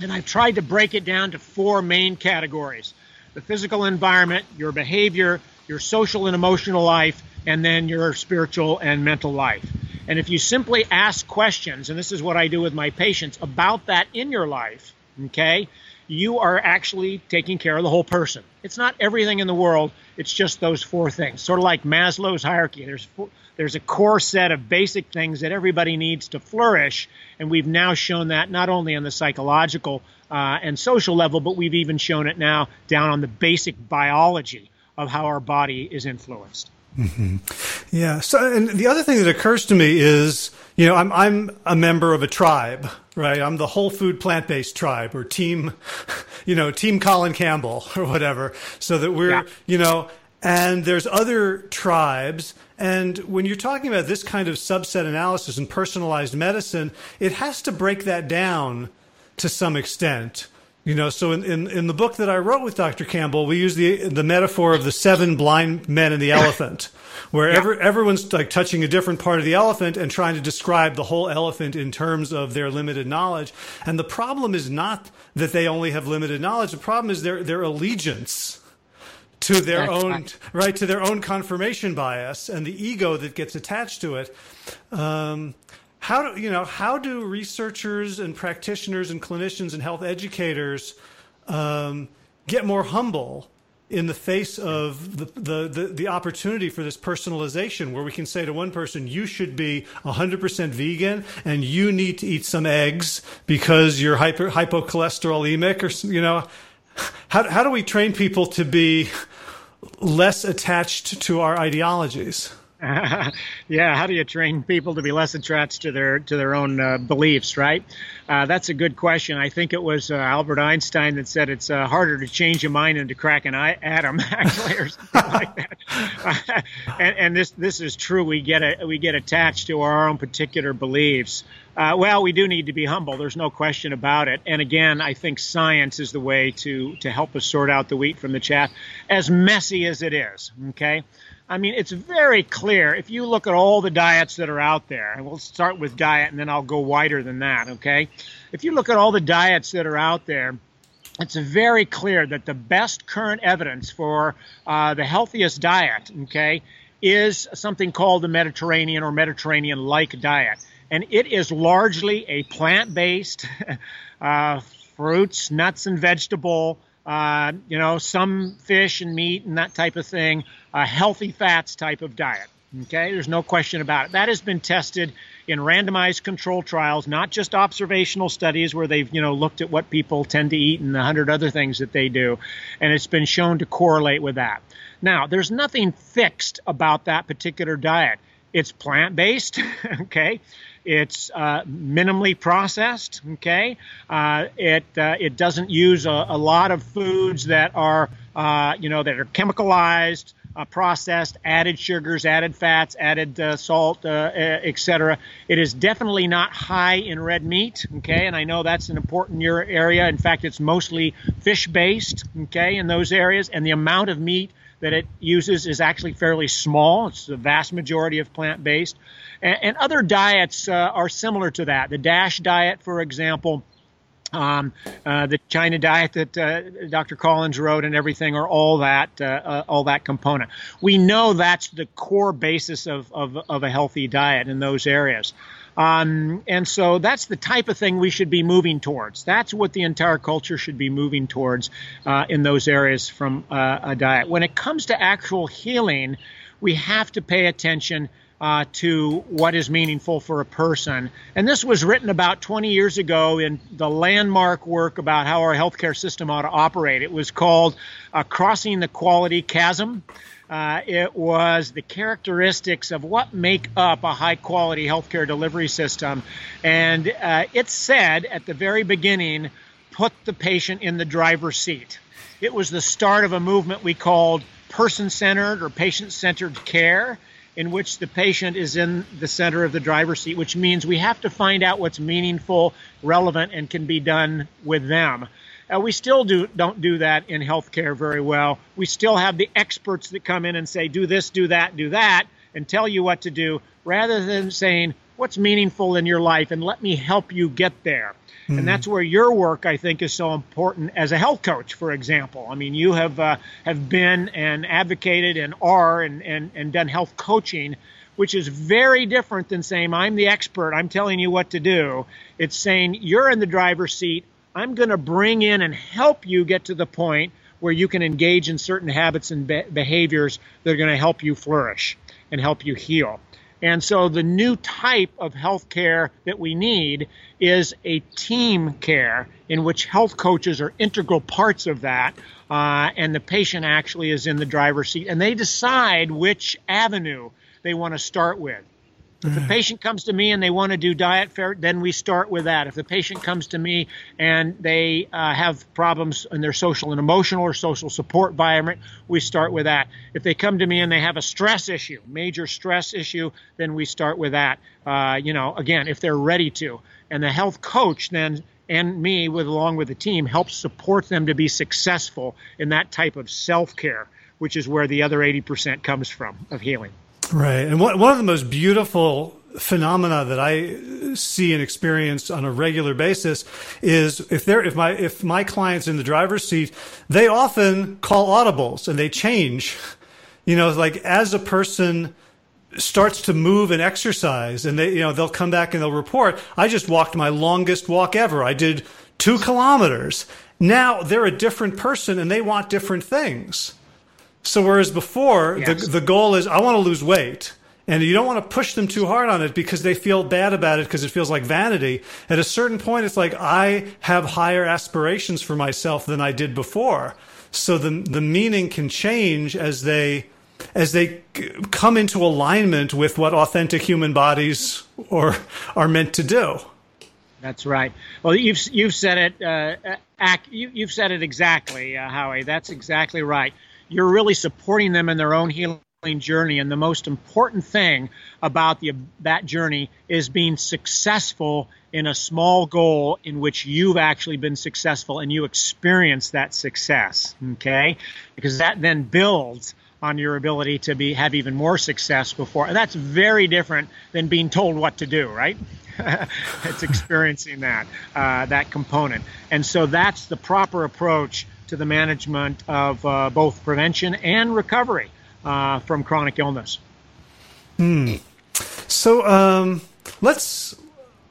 And I've tried to break it down to four main categories the physical environment, your behavior, your social and emotional life, and then your spiritual and mental life. And if you simply ask questions, and this is what I do with my patients, about that in your life, okay, you are actually taking care of the whole person. It's not everything in the world, it's just those four things. Sort of like Maslow's hierarchy. There's there's a core set of basic things that everybody needs to flourish, and we've now shown that not only on the psychological uh, and social level, but we've even shown it now down on the basic biology of how our body is influenced. Mm-hmm. Yeah. So, and the other thing that occurs to me is, you know, I'm I'm a member of a tribe, right? I'm the whole food plant based tribe or team, you know, team Colin Campbell or whatever. So that we're, yeah. you know, and there's other tribes. And when you're talking about this kind of subset analysis and personalized medicine, it has to break that down to some extent. You know, so in, in, in, the book that I wrote with Dr. Campbell, we use the the metaphor of the seven blind men and the elephant, where yeah. every, everyone's like touching a different part of the elephant and trying to describe the whole elephant in terms of their limited knowledge. And the problem is not that they only have limited knowledge. The problem is their their allegiance to their That's own right. right. to their own confirmation bias and the ego that gets attached to it. Um, how do you know how do researchers and practitioners and clinicians and health educators um, get more humble in the face of the, the, the, the, opportunity for this personalization where we can say to one person you should be 100% vegan and you need to eat some eggs because you're hyper, hypocholesterolemia or you know how, how do we train people to be less attached to our ideologies yeah, how do you train people to be less attached to their to their own uh, beliefs? Right. Uh, that's a good question. I think it was uh, Albert Einstein that said it's uh, harder to change your mind than to crack an atom, actually, or something like that. and, and, this this is true. We get a, we get attached to our own particular beliefs. Uh, well, we do need to be humble. There's no question about it. And again, I think science is the way to to help us sort out the wheat from the chaff, as messy as it is. Okay. I mean, it's very clear if you look at all the diets that are out there, and we'll start with diet and then I'll go wider than that, okay? If you look at all the diets that are out there, it's very clear that the best current evidence for uh, the healthiest diet, okay, is something called the Mediterranean or Mediterranean like diet. And it is largely a plant based, uh, fruits, nuts, and vegetable uh, you know, some fish and meat and that type of thing, a healthy fats type of diet. Okay, there's no question about it. That has been tested in randomized control trials, not just observational studies where they've you know looked at what people tend to eat and a hundred other things that they do, and it's been shown to correlate with that. Now, there's nothing fixed about that particular diet. It's plant based, okay. It's uh, minimally processed. Okay, uh, it uh, it doesn't use a, a, lot of foods that are uh, you know that are chemicalized, uh, processed, added sugars, added fats, added uh, salt, etc. It is definitely not high in red meat. Okay, and I know that's an important area. In fact, it's mostly fish based. Okay, in those areas, and the amount of meat that it uses is actually fairly small. It's the vast majority of plant based. And, and, other diets uh, are similar to that. The DASH diet, for example, um, uh, the China diet that uh, Dr. Collins wrote and everything, or all that, uh, uh, all that component. We know that's the core basis of, of, of a healthy diet in those areas. Um, and so that's the type of thing we should be moving towards. That's what the entire culture should be moving towards uh, in those areas from uh, a diet. When it comes to actual healing, we have to pay attention uh, to what is meaningful for a person. And this was written about 20 years ago in the landmark work about how our healthcare system ought to operate. It was called uh, Crossing the Quality Chasm. Uh, it was the characteristics of what make up a high quality healthcare delivery system. And uh, it said at the very beginning, put the patient in the driver's seat. It was the start of a movement we called person centered or patient centered care in which the patient is in the center of the driver's seat, which means we have to find out what's meaningful, relevant, and can be done with them. Uh, we still do don't do that in healthcare very well. We still have the experts that come in and say, "Do this, do that, do that," and tell you what to do, rather than saying, "What's meaningful in your life?" and let me help you get there. Mm. And that's where your work, I think, is so important as a health coach, for example. I mean, you have uh, have been and advocated and are and, and, and done health coaching, which is very different than saying, I'm the expert, I'm telling you what to do. It's saying, you're in the driver's seat, I'm going to bring in and help you get to the point where you can engage in certain habits and be- behaviors that are going to help you flourish and help you heal. And so the new type of healthcare that we need is a team care in which health coaches are integral parts of that. Uh, and the patient actually is in the driver's seat and they decide which avenue they want to start with. If the mm. patient comes to me and they want to do diet fair, then we start with that. If the patient comes to me and they uh, have problems in their social and emotional or social support environment, we start with that. If they come to me and they have a stress issue, major stress issue, then we start with that. Uh, you know, again, if they're ready to. And the health coach then and me with along with the team helps support them to be successful in that type of self-care, which is where the other 80% comes from of healing. Right. And one, one of the most beautiful phenomena that I see and experience on a regular basis is if they're if my if my clients in the driver's seat, they often call audibles and they change. You know, like as a person starts to move and exercise and they you know they'll come back and they'll report, I just walked my longest walk ever. I did 2 kilometers. Now they're a different person and they want different things. So whereas before yes. the the goal is I want to lose weight and you don't want to push them too hard on it because they feel bad about it because it feels like vanity. At a certain point it's like I have higher aspirations for myself than I did before. So the the meaning can change as they as they come into alignment with what authentic human bodies or are meant to do. That's right. Well, you've you've said it. Uh, ac- you, have said it exactly, uh, Howie. That's exactly right you're really supporting them in their own healing journey. And the most important thing about the, that journey is being successful in a small goal in which you've actually been successful and you experience that success. Okay? Because that then builds on your ability to be have even more success before. And that's very different than being told what to do, right? it's experiencing that uh, that component, and so that's the proper approach to the management of uh, both prevention and recovery uh, from chronic illness. Hmm. So um, let's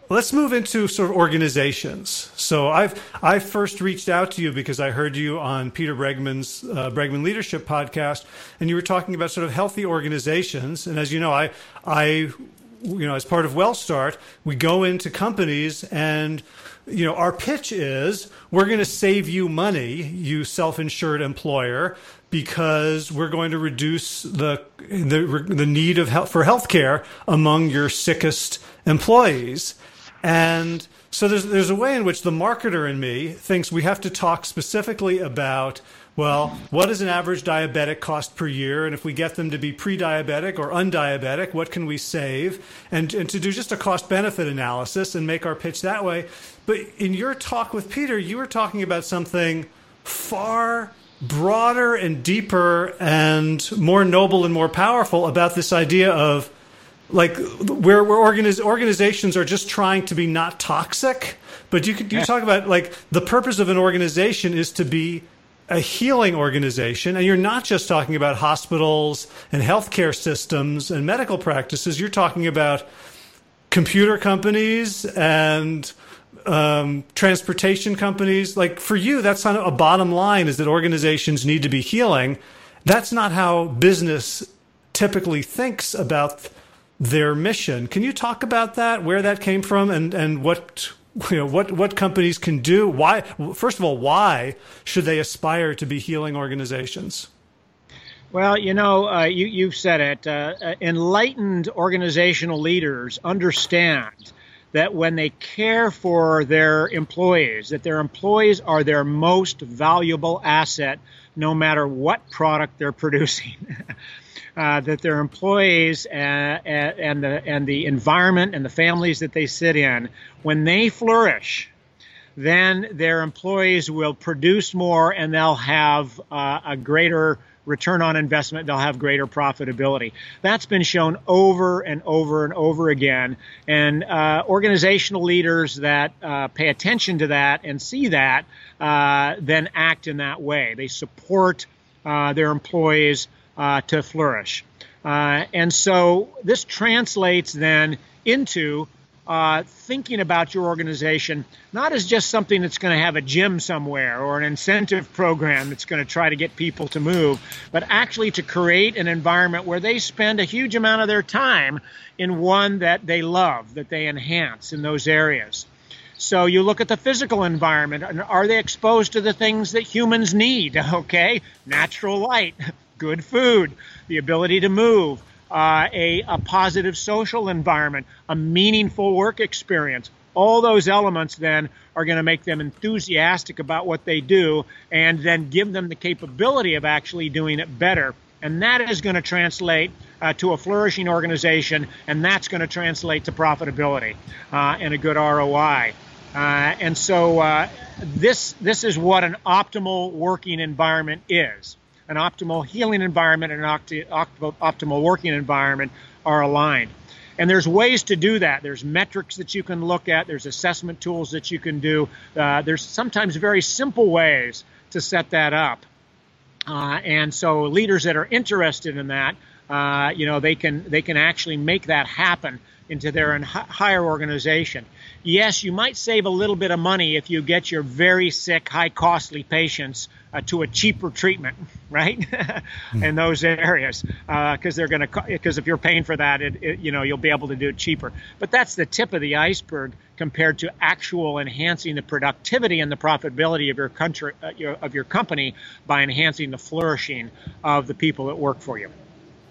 let's move into sort of organizations. So I've I first reached out to you because I heard you on Peter Bregman's uh, Bregman Leadership podcast, and you were talking about sort of healthy organizations. And as you know, I I you know as part of WellStart, we go into companies and you know, our pitch is we're going to save you money, you self-insured employer, because we're going to reduce the the, the need of health, for healthcare among your sickest employees. And so there's there's a way in which the marketer in me thinks we have to talk specifically about well, what does an average diabetic cost per year? And if we get them to be pre diabetic or undiabetic, what can we save? And, and to do just a cost benefit analysis and make our pitch that way. But in your talk with Peter, you were talking about something far broader and deeper and more noble and more powerful about this idea of like where, where organiz- organizations are just trying to be not toxic. But you could you talk about like the purpose of an organization is to be a healing organization, and you're not just talking about hospitals and healthcare systems and medical practices, you're talking about computer companies and um, transportation companies. Like for you, that's not a bottom line is that organizations need to be healing. That's not how business typically thinks about their mission. Can you talk about that, where that came from, and, and what you know what what companies can do? Why first of all, why should they aspire to be healing organizations? Well, you know, uh, you you've said it. Uh, uh enlightened organizational leaders understand that when they care for their employees, that their employees are their most valuable asset, no matter what product they're producing. uh, that their employees and, uh, uh, and the and the environment and the families that they sit in, when they flourish, then their employees will produce more and they'll have uh, a greater return on investment, they'll have greater profitability. That's been shown over and over and over again. And uh, organizational leaders that uh, pay attention to that and see that uh, then act in that way. They support uh, their employees uh, to flourish. Uh, and so this translates then into uh, thinking about your organization not as just something that's going to have a gym somewhere or an incentive program that's going to try to get people to move, but actually to create an environment where they spend a huge amount of their time in one that they love, that they enhance in those areas. So you look at the physical environment, and are they exposed to the things that humans need? Okay, natural light, good food, the ability to move uh, a, a positive social environment, a meaningful work experience. All those elements then are going to make them enthusiastic about what they do and then give them the capability of actually doing it better. And that is going to translate uh, to a flourishing organization, and that's going to translate to profitability uh, and a good ROI. Uh, and so uh, this this is what an optimal working environment is an optimal healing environment and an optimal, optimal working environment are aligned. And there's ways to do that. There's metrics that you can look at. There's assessment tools that you can do. Uh, there's sometimes very simple ways to set that up. Uh, and so leaders that are interested in that, uh, you know, they can they can actually make that happen into their higher organization. Yes, you might save a little bit of money if you get your very sick, high costly patients uh, to a cheaper treatment, right? mm. In those areas, because uh, they're going to, because if you're paying for that, it, it, you know, you'll be able to do it cheaper. But that's the tip of the iceberg compared to actual enhancing the productivity and the profitability of your country, uh, your, of your company by enhancing the flourishing of the people that work for you.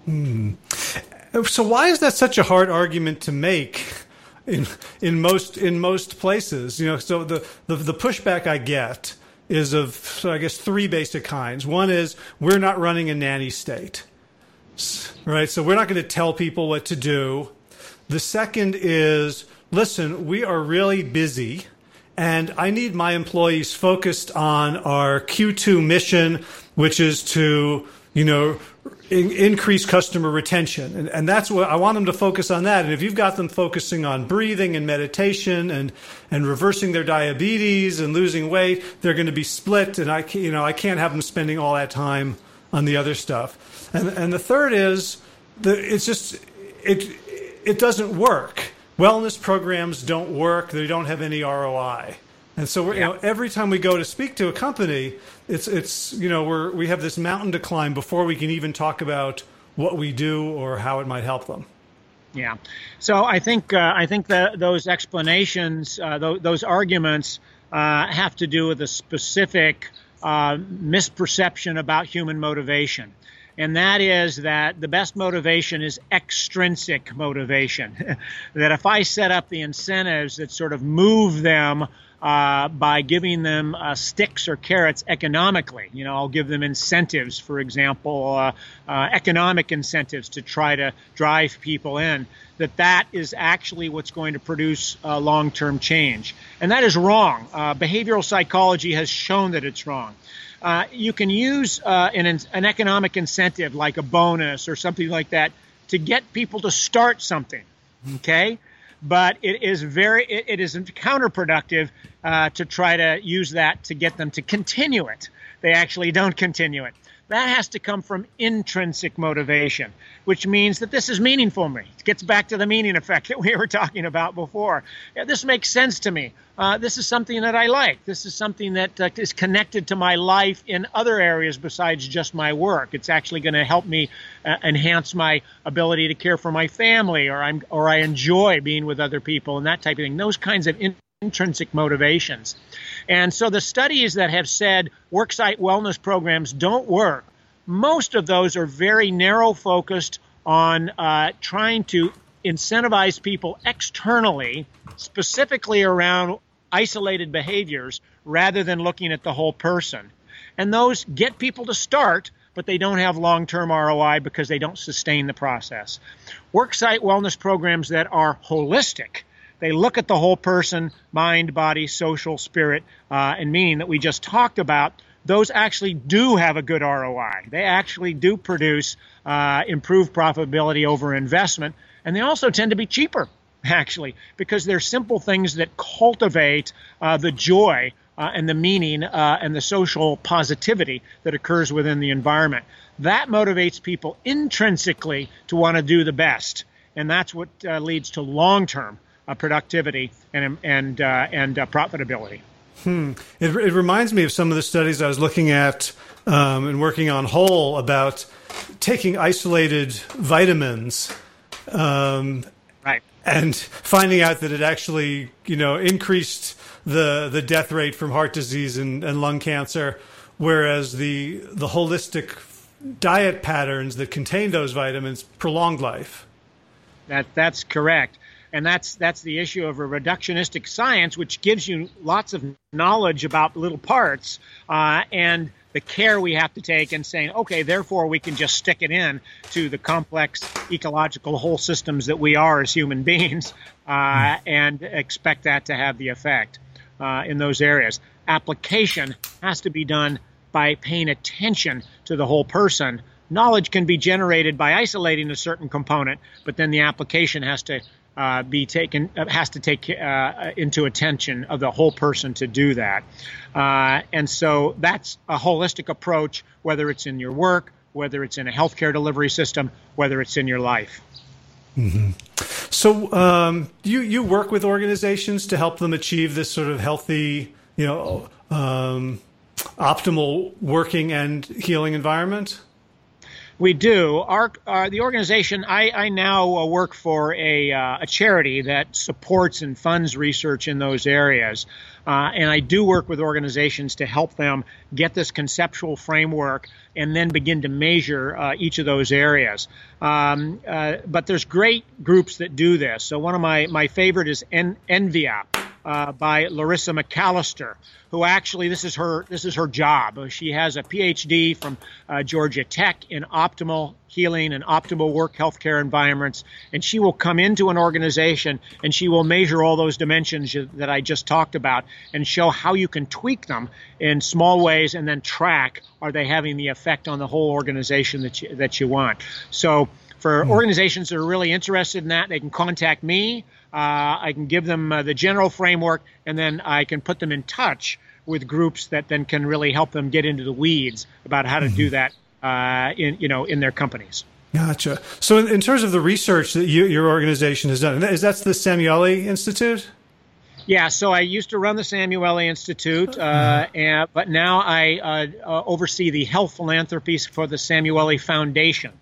Mm. So why is that such a hard argument to make? In in most in most places, you know, so the, the, the pushback I get is of, so I guess, three basic kinds. One is we're not running a nanny state, right? So we're not going to tell people what to do. The second is listen, we are really busy and I need my employees focused on our Q2 mission, which is to, you know, in, increase customer retention. And, and that's what I want them to focus on that. And if you've got them focusing on breathing and meditation and, and reversing their diabetes and losing weight, they're going to be split. And I, you know, I can't have them spending all that time on the other stuff. And, and the third is it's just, it, it doesn't work. Wellness programs don't work. They don't have any ROI. And so we're, yeah. you know, every time we go to speak to a company, it's it's you know we're we have this mountain to climb before we can even talk about what we do or how it might help them. Yeah, so I think uh, I think that those explanations, uh, th- those arguments, uh, have to do with a specific uh, misperception about human motivation and that is that the best motivation is extrinsic motivation. that if I set up the incentives that sort of move them uh, by giving them uh, sticks or carrots economically. You know, I'll give them incentives, for example, uh, uh economic incentives to try to drive people in. That that is actually what's going to produce uh, long-term change, and that is wrong. Uh, behavioral psychology has shown that it's wrong. you can use an, an economic incentive like a bonus or something like that to get people to start something. Okay but it is very it, it is counterproductive uh, to try to use that to get them to continue it. They actually don't continue it. That has to come from intrinsic motivation, which means that this is meaningful to me. It gets back to the meaning effect that we were talking about before. Yeah, this makes sense to me. Uh, this is something that I like. This is something that uh, is connected to my life in other areas besides just my work. It's actually going to help me uh, enhance my ability to care for my family, or I'm or I enjoy being with other people and that type of thing. Those kinds of in- intrinsic motivations. And so the studies that have said worksite wellness programs don't work, most of those are very narrow focused on uh, trying to incentivize people externally, specifically around isolated behaviors, rather than looking at the whole person. And those get people to start, but they don't have long term ROI because they don't sustain the process. Worksite wellness programs that are holistic they look at the whole person, mind, body, social, spirit, uh, and meaning that we just talked about. Those actually do have a good ROI. They actually do produce uh, improved profitability over investment, and they also tend to be cheaper, actually, because they're simple things that cultivate uh, the joy uh, and the meaning uh, and the social positivity that occurs within the environment. That motivates people intrinsically to want to do the best, and that's what uh, leads to long term uh, productivity and and uh, and uh, profitability. Hmm. It, it, reminds me of some of the studies I was looking at um, and working on whole about taking isolated vitamins. Um, right. And finding out that it actually, you know, increased the the death rate from heart disease and, and lung cancer, whereas the the holistic diet patterns that contain those vitamins prolonged life. That that's correct and that's that's the issue of a reductionistic science, which gives you lots of knowledge about little parts uh, and the care we have to take and saying, okay, therefore we can just stick it in to the complex ecological whole systems that we are as human beings uh, and expect that to have the effect uh, in those areas. Application has to be done by paying attention to the whole person. Knowledge can be generated by isolating a certain component, but then the application has to uh, be taken uh, has to take uh, into attention of the whole person to do that. Uh, and so that's a holistic approach whether it's in your work whether it's in a healthcare delivery system whether it's in your life. Mm-hmm. so um, you you work with organizations to help them achieve this sort of healthy you know um, optimal working and healing environment we do. Our, uh, the organization, I, I now uh, work for a, uh, a, charity that supports and funds research in those areas. Uh, and I do work with organizations to help them get this conceptual framework and then begin to measure uh, each of those areas. Um, uh, but there's great groups that do this. So one of my, my favorite is en- Envia uh, by Larissa McAllister, who actually this is her this is her job. She has a PhD from uh, Georgia Tech in optimal healing and optimal work healthcare environments, and she will come into an organization and she will measure all those dimensions that I just talked about and show how you can tweak them in small ways and then track are they having the effect on the whole organization that you, that you want. So for hmm. organizations that are really interested in that, they can contact me. Uh, I can give them uh, the general framework, and then I can put them in touch with groups that then can really help them get into the weeds about how to mm-hmm. do that uh, in you know in their companies. Gotcha. So, in, in terms of the research that you, your organization has done, is that's the Samueli Institute? Yeah, so I used to run the Samueli Institute, uh, mm-hmm. and, but now I uh, uh, oversee the health philanthropies for the Samueli Foundation.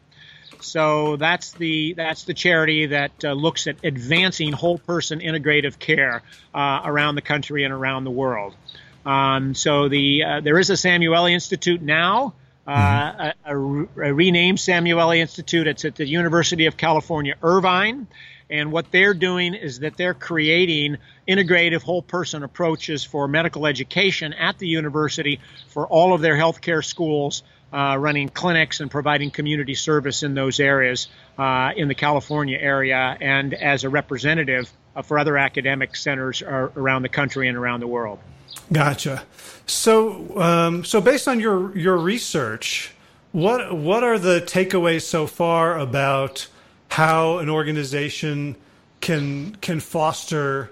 So that's the that's the charity that uh, looks at advancing whole person integrative care uh, around the country and around the world. Um, so the uh, there is a Samueli Institute now. Uh, mm-hmm. a, a, a, renamed Samueli Institute. It's at the University of California, Irvine. And what they're doing is that they're creating integrative whole person approaches for medical education at the university for all of their healthcare schools uh, running clinics and providing community service in those areas uh, in the California area and as a representative uh, for other academic centers around the country and around the world. Gotcha. So, um, so based on your your research, what what are the takeaways so far about how an organization can can foster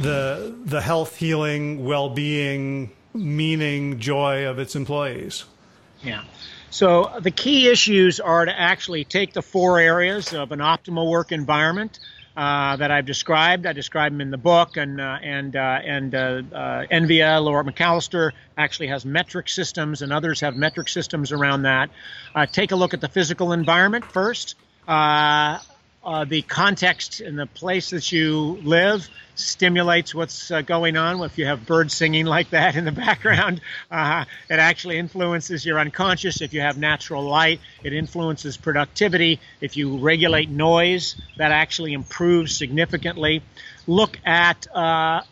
the the health, healing, well being, meaning, joy of its employees? Yeah. So the key issues are to actually take the four areas of an optimal work environment. Uh, that I've described. I describe them in the book, and uh, and uh, and uh, uh, Envia, Laura McAllister actually has metric systems, and others have metric systems around that. Uh, take a look at the physical environment first uh, the context and the place that you live stimulates what's uh, going on. If you have birds singing like that in the background, uh, it actually influences your unconscious. If you have natural light, it influences productivity. If you regulate noise, that actually improves significantly. Look at uh,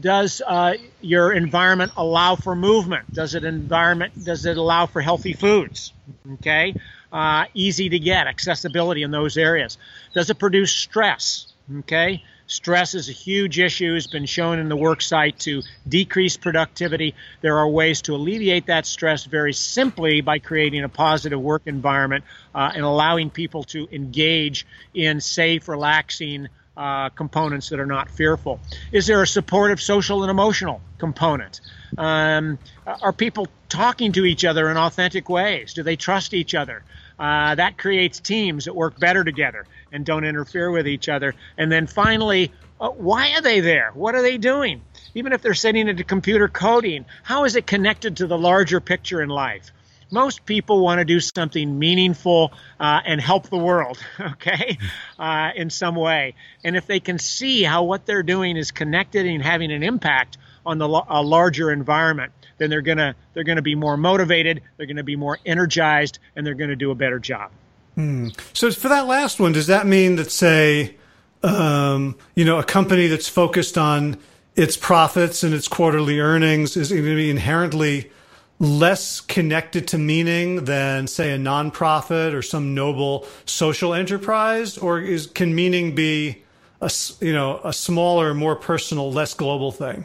does uh, your environment allow for movement? Does it environment does it allow for healthy foods? Okay, uh, easy to get, accessibility in those areas. Does it produce stress? Okay, stress is a huge issue. Has been shown in the work site to decrease productivity. There are ways to alleviate that stress very simply by creating a positive work environment uh, and allowing people to engage in safe, relaxing uh, components that are not fearful? Is there a supportive social and emotional component? Um, are people talking to each other in authentic ways? Do they trust each other? Uh, that creates teams that work better together and don't interfere with each other. And then finally, uh, why are they there? What are they doing? Even if they're sitting at a computer coding, how is it connected to the larger picture in life? most people want to do something meaningful uh, and help the world, okay, uh, in some way. And if they can see how what they're doing is connected and having an impact on the a larger environment, then they're gonna they're gonna be more motivated, they're gonna be more energized, and they're gonna do a better job. Hmm. So for that last one, does that mean that say, um, you know, a company that's focused on its profits and its quarterly earnings is going to be inherently less connected to meaning than say a nonprofit or some noble social enterprise or is can meaning be a you know a smaller more personal less global thing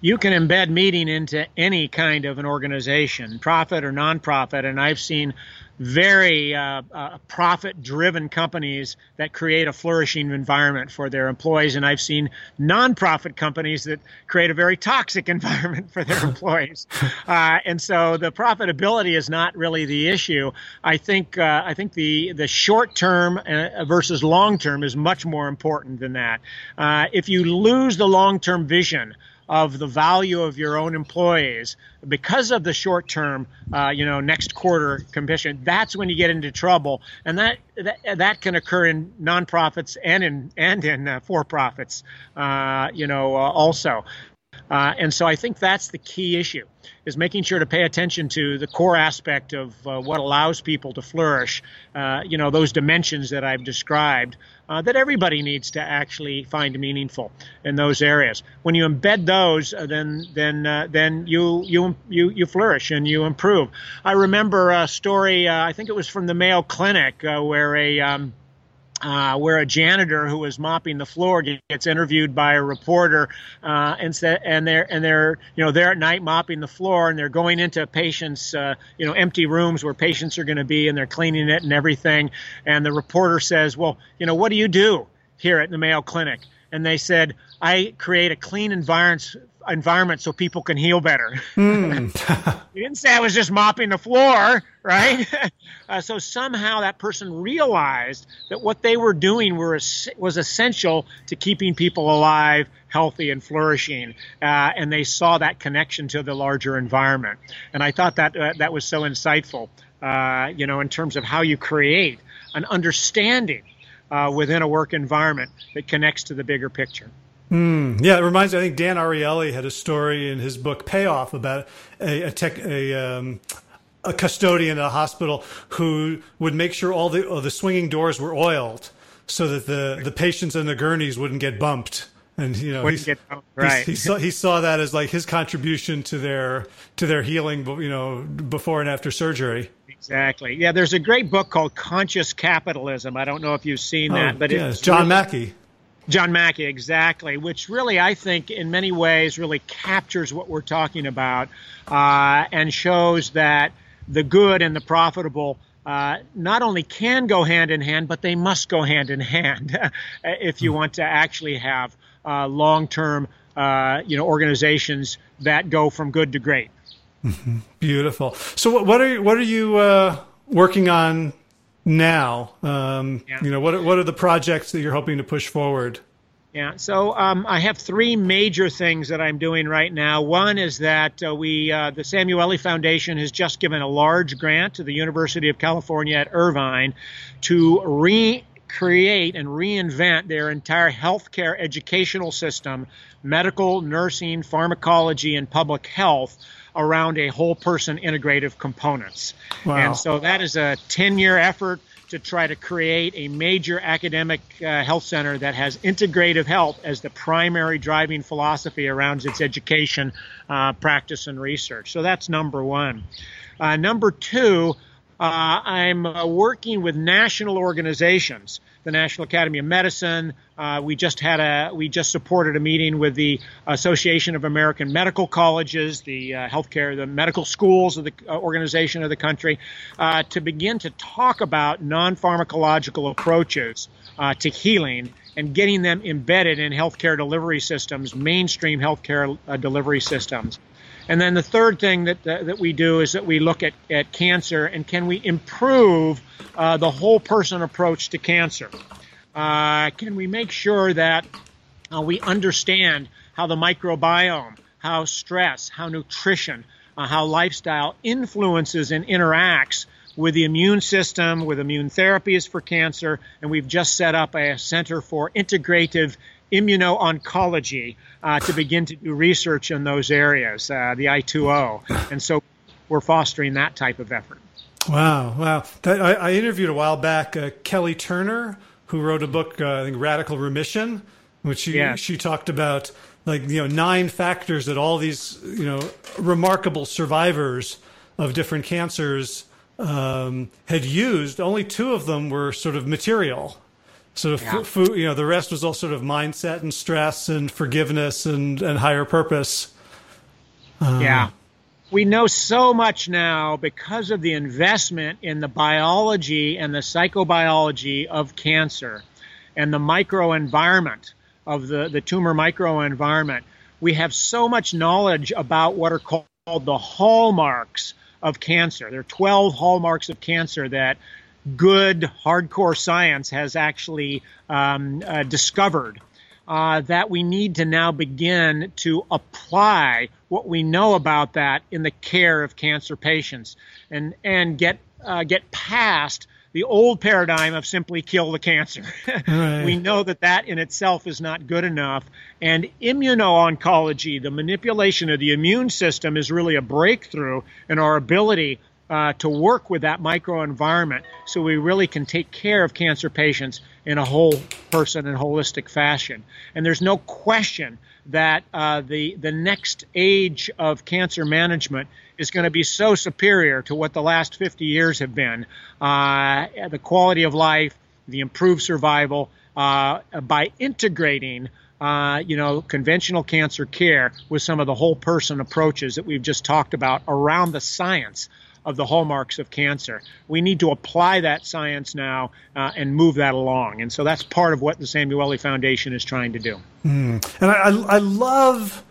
you can embed meaning into any kind of an organization profit or nonprofit and i've seen very uh, uh, profit driven companies that create a flourishing environment for their employees. And I've seen nonprofit companies that create a very toxic environment for their employees. Uh, and so the profitability is not really the issue. I think, uh, I think the, the short term uh, versus long term is much more important than that. Uh, if you lose the long term vision, of the value of your own employees because of the short term, uh, you know, next quarter commission, that's when you get into trouble. And that, that, that can occur in nonprofits and in, and in uh, for profits, uh, you know, uh, also. Uh, and so I think that's the key issue is making sure to pay attention to the core aspect of uh, what allows people to flourish, you know, those dimensions that I've described uh, that everybody needs to actually find meaningful in those areas. When you embed those, uh, then then uh, then you you you you flourish and you improve. I remember a story. Uh, I think it was from the Mayo Clinic where a um, uh, where a janitor who was mopping the floor gets interviewed by a reporter uh, and and they're and they're you know they're at night mopping the floor and they're going into patients uh, you know empty rooms where patients are going to be and they're cleaning it and everything. And the reporter says well you know what do you do here at the Mayo Clinic? And they said I create a clean environment environment so people can heal better. Mm. you didn't say I was just mopping the floor, right? uh, so somehow that person realized that what they were doing were was essential to keeping people alive, healthy, and flourishing, uh, and they saw that connection to the larger environment. And I thought that uh, that was so insightful, uh, you know, in terms of how you create an understanding uh, within a work environment that connects to the bigger picture. Mm, yeah, it reminds me. I think Dan Ariely had a story in his book Payoff about a a, tech, a, um, a custodian at a hospital who would make sure all the all the swinging doors were oiled so that the the patients and the gurneys wouldn't get bumped. And you know, right. he saw he saw that as like his contribution to their to their healing, you know, before and after surgery. Exactly. Yeah, there's a great book called Conscious Capitalism. I don't know if you've seen oh, that, but yeah, it's John really, Mackey. John Mackey, exactly, which really, I think, in many ways, really captures what we're talking about uh, and shows that the good and the profitable uh, not only can go hand in hand, but they must go hand in hand if you want to actually have uh, long-term, uh, you know, organizations that go from good to great. Mm-hmm. Beautiful. So, what, what are what are you uh, working on now? Um, yeah. You know, what what are the projects that you're hoping to push forward? Yeah, so um, I have three major things that I'm doing right now. One is that uh, we, uh, the Samueli Foundation, has just given a large grant to the University of California at Irvine to recreate and reinvent their entire healthcare educational system, medical, nursing, pharmacology, and public health around a whole person integrative components. Wow. And so that is a 10 year effort to try to create a major academic uh, health center that has integrative health as the primary driving philosophy around its education, uh, practice, and research. So that's number one. Uh, number two, uh, I'm uh, working with national organizations the National Academy of Medicine. Uh, we just had a we just supported a meeting with the Association of American Medical Colleges, the uh, healthcare, the medical schools of the uh, organization of the country, uh, to begin to talk about non-pharmacological approaches uh, to healing and getting them embedded in healthcare delivery systems, mainstream healthcare uh, delivery systems. And then the third thing that, that, that we do is that we look at, at cancer and can we improve uh, the whole person approach to cancer? Uh, can we make sure that uh, we understand how the microbiome, how stress, how nutrition, uh, how lifestyle influences and interacts with the immune system, with immune therapies for cancer, and we've just set up a center for integrative immuno-oncology uh, to begin to do research in those areas, uh, the I2O. And so we're fostering that type of effort. Wow, wow. That, I, I, interviewed a while back uh, Kelly Turner, who wrote a book, uh, I think Radical Remission, which she, yes. she talked about like, you know, nine factors that all these, you know, remarkable survivors of different cancers um, had used. Only two of them were sort of material sort of yeah. food, you know, the rest was all sort of mindset and stress and forgiveness and, and higher purpose. Um, yeah. We know so much now because of the investment in the biology and the psychobiology of cancer and the microenvironment of the, the tumor microenvironment. We have so much knowledge about what are called the hallmarks of cancer. There are 12 hallmarks of cancer that good hardcore science has actually um, uh, discovered uh, that we need to now begin to apply what we know about that in the care of cancer patients and and get uh, get past the old paradigm of simply kill the cancer. right. We know that that in itself is not good enough. And immuno-oncology, the manipulation of the immune system, is really a breakthrough in our ability uh, to work with that microenvironment so we really can take care of cancer patients in a whole person and holistic fashion. And there's no question that uh, the the next age of cancer management is going to be so superior to what the last 50 years have been. Uh, the quality of life, the improved survival, uh, by integrating. Uh, you know, conventional cancer care with some of the whole person approaches that we've just talked about around the science of the hallmarks of cancer. We need to apply that science now uh, and move that along. And so that's part of what the Samueli Foundation is trying to do. Mm. And I, I love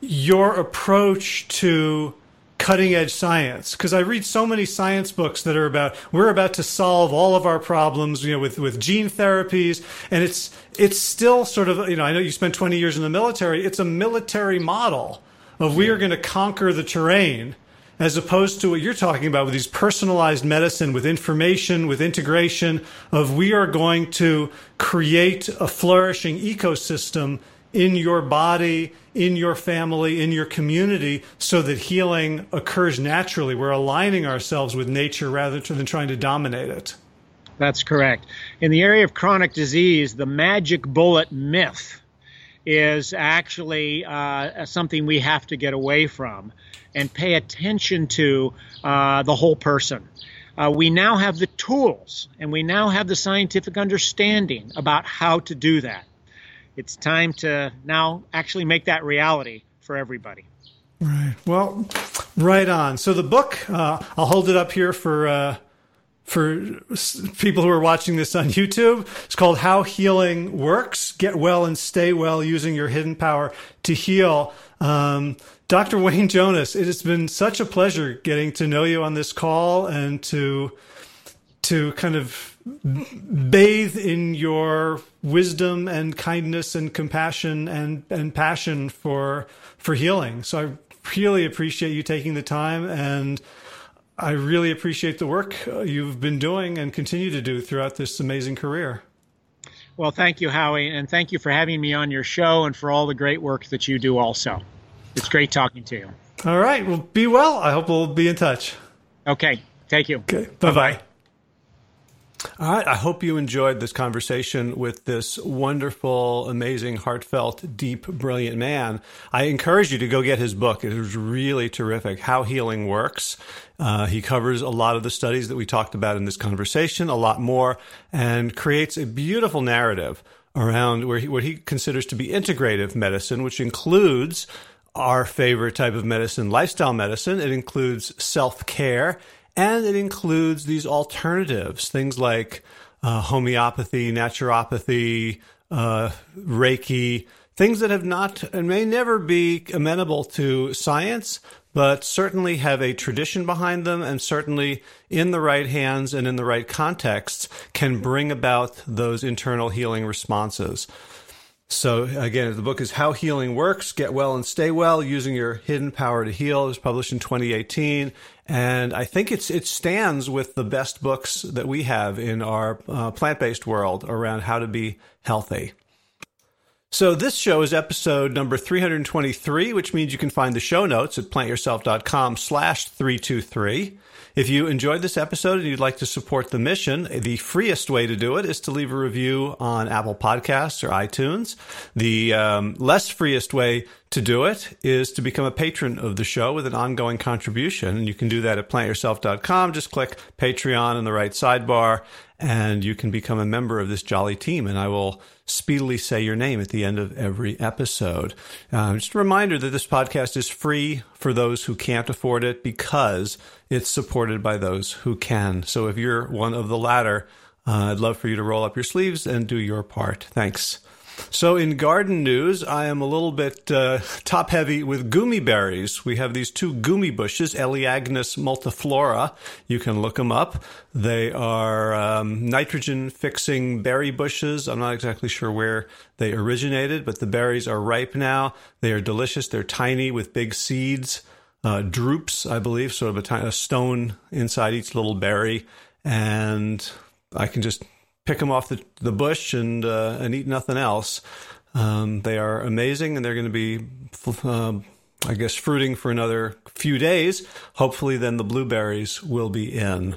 your approach to cutting edge science because I read so many science books that are about we're about to solve all of our problems you know with with gene therapies and it's it's still sort of you know I know you spent 20 years in the military it's a military model of we are going to conquer the terrain as opposed to what you're talking about with these personalized medicine with information with integration of we are going to create a flourishing ecosystem in your body in your family in your community so that healing occurs naturally. We're aligning ourselves with nature rather than trying to dominate it. That's correct. In the area of chronic disease the magic bullet myth is actually uh, something we have to get away from and pay attention to uh, the whole person. Uh, we now have the tools and we now have the scientific understanding about how to do that. It's time to now actually make that reality for everybody. Right. Well, right on. So the book, uh, I'll hold it up here for uh, for people who are watching this on YouTube. It's called How Healing Works Get Well and Stay Well Using Your Hidden Power to Heal. Um, Dr. Wayne Jonas, it has been such a pleasure getting to know you on this call and to to kind of bathe in your wisdom and kindness and compassion and, and passion for for healing. So I really appreciate you taking the time and I really appreciate the work uh, you've been doing and continue to do throughout this amazing career. Well, thank you, Howie, and thank you for having me on your show and for all the great work that you do also. It's great talking to you. All right. Well, be well. I hope we'll be in touch. Okay. Thank you. Okay. Bye bye. All right. I hope you enjoyed this conversation with this wonderful, amazing, heartfelt, deep, brilliant man. I encourage you to go get his book. It is really terrific. How Healing Works. Uh, he covers a lot of the studies that we talked about in this conversation, a lot more, and creates a beautiful narrative around where he, what he considers to be integrative medicine, which includes our favorite type of medicine, lifestyle medicine. It includes self care and it includes these alternatives, things like uh, homeopathy, naturopathy, uh, Reiki, things that have not and may never be amenable to science, but certainly have a tradition behind them and certainly in the right hands and in the right contexts can bring about those internal healing responses. So again, the book is How Healing Works, Get Well and Stay Well Using Your Hidden Power to Heal. It was published in 2018. And I think it's, it stands with the best books that we have in our uh, plant-based world around how to be healthy. So this show is episode number 323, which means you can find the show notes at plantyourself.com slash 323. If you enjoyed this episode and you'd like to support the mission, the freest way to do it is to leave a review on Apple Podcasts or iTunes. The um, less freest way to do it is to become a patron of the show with an ongoing contribution. And you can do that at plantyourself.com. Just click Patreon in the right sidebar and you can become a member of this jolly team. And I will speedily say your name at the end of every episode. Uh, just a reminder that this podcast is free for those who can't afford it because it's supported by those who can. So if you're one of the latter, uh, I'd love for you to roll up your sleeves and do your part. Thanks. So, in garden news, I am a little bit uh, top heavy with gumi berries. We have these two gumi bushes, Elaeagnus multiflora. You can look them up. They are um, nitrogen fixing berry bushes. I'm not exactly sure where they originated, but the berries are ripe now. They are delicious. They're tiny with big seeds. Uh, drupes, I believe, sort of a, tiny, a stone inside each little berry. And I can just pick them off the, the bush and uh, and eat nothing else. Um, they are amazing, and they're going to be, uh, I guess, fruiting for another few days. Hopefully, then the blueberries will be in.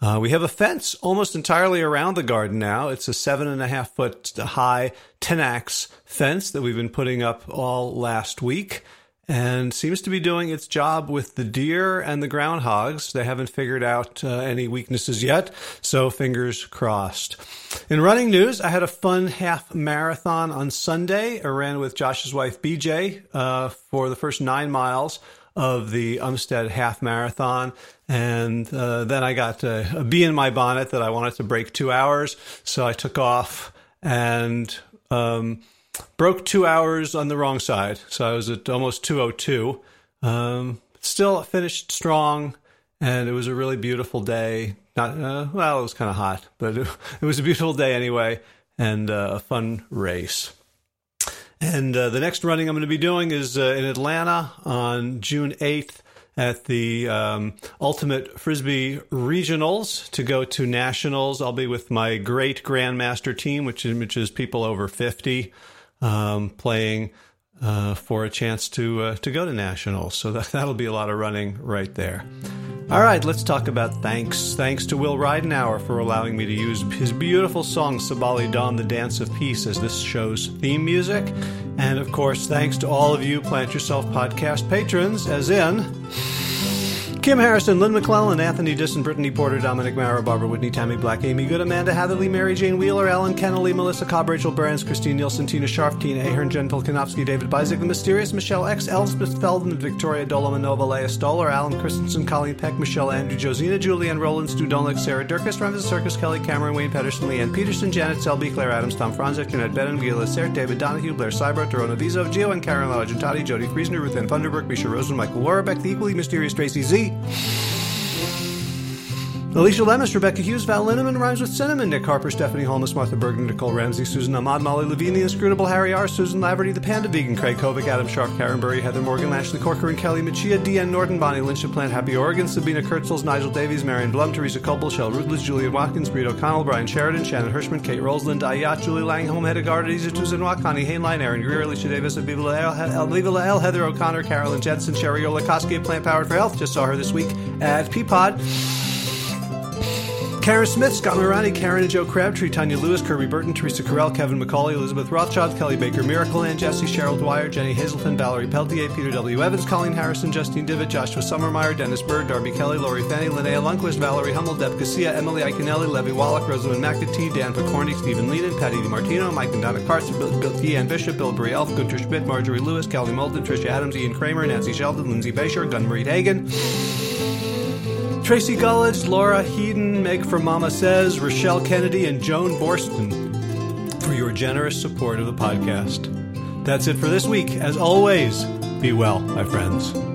Uh, we have a fence almost entirely around the garden now. It's a seven and a half foot high Tenax fence that we've been putting up all last week and seems to be doing its job with the deer and the groundhogs. They haven't figured out uh, any weaknesses yet, so fingers crossed. In running news, I had a fun half marathon on Sunday. I ran with Josh's wife BJ uh, for the first nine miles of the Umstead half marathon. And uh, then I got a, bee in my bonnet that I wanted to break two hours. So I took off and um, broke two hours on the wrong side. So I was at almost 202. Um, still finished strong, and it was a really beautiful day. Not uh, well, it was kind of hot, but it, it, was a beautiful day anyway, and uh, a fun race. And uh, the next running I'm going to be doing is uh, in Atlanta on June 8th at the um, Ultimate Frisbee Regionals to go to Nationals. I'll be with my great Grandmaster team, which is, which is people over 50 um, playing uh, for a chance to uh, to go to nationals. So that, that'll be a lot of running right there. All right, let's talk about thanks. Thanks to Will Ridenour for allowing me to use his beautiful song Sabali Dawn, the Dance of Peace, as this show's theme music. And of course, thanks to all of you Plant Yourself podcast patrons, as in Kim Harrison, Lynn McClellan, Anthony Disson, Brittany Porter, Dominic Mara, Barbara Whitney, Tammy Black, Amy Good, Amanda Hatherley, Mary Jane Wheeler, Ellen Kennelly, Melissa Cobb, Rachel Burns, Christine Nielsen, Tina Sharf, Tina Ahern, Jen Volkanovsky, David Bizek, The Mysterious, Michelle X, Elspeth Feldman, Victoria Dolomanova, Leah Stoller, Alan Christensen, Colleen Peck, Michelle Andrew, Josina, Julianne Roland, Stu Dolnick, Sarah Durkis, Ramses Circus, Kelly Cameron, Wayne Pedersen, Leanne Peterson, Janet Selby, Claire Adams, Tom Franzik, Jeanette Bennon, Gila Sert, David Donahue, Blair Seibert, Dorona Vizo, Gio and Karen Largentati, Jody Friesner, Ruth Ann Thunderberg, Misha Rosen, Michael Warbeck, the equally mysterious Tracy Z. Mm-hmm. Alicia Lemus, Rebecca Hughes, Val Linneman rhymes with cinnamon, Nick Harper, Stephanie Holmes, Martha Bergen, Nicole Ramsey, Susan Ahmad, Molly Levine, the inscrutable Harry R, Susan Laverty, the Panda Vegan, Craig Kovic, Adam Sharp, Karen Burry, Heather Morgan, Ashley Corker, and Kelly Machia, Deanne Norton, Bonnie Lynch, Plant Happy Oregon, Sabina Kurtzels, Nigel Davies, Marion Blum, Teresa Coble, Shell Rutledge, Julian Watkins, Breed O'Connell, Brian Sheridan, Shannon Hirschman, Kate Rolls, Linda Ayat, Julie Langholm, Hedegard, Adisa Tuzinwak, Connie Hainline, Aaron Greer, Alicia Davis, Aviva Lael, Heather O'Connor, Carolyn Jensen, Sherry Olakoski, Plant Powered for Health. Just saw her this week at Peapod. Karen Smith, Scott Morani, Karen and Joe Crabtree, Tanya Lewis, Kirby Burton, Teresa Carell, Kevin McCauley, Elizabeth Rothschild, Kelly Baker, Miracle Ann, Jesse, Cheryl Dwyer, Jenny Hazelton, Valerie Peltier, Peter W. Evans, Colleen Harrison, Justine Divitt, Joshua Sommermeyer, Dennis Bird, Darby Kelly, Lori Fanny, Linnea Lundquist, Valerie Hummel, Deb Emily Iconelli, Levy Wallach, Rosamund McAtee, Dan Picorni, Stephen Leanan, Patty DiMartino, Mike and Donna Carson, Bill, Bill, Bishop, Bill Brielf, Gunter Schmidt, Marjorie Lewis, Kelly Moulton, Tricia Adams, Ian Kramer, Nancy Sheldon, Lindsay Basher, Gunmarie Hagen. Tracy Gullidge, Laura Heaton, Meg for Mama Says, Rochelle Kennedy, and Joan Borston for your generous support of the podcast. That's it for this week. As always, be well, my friends.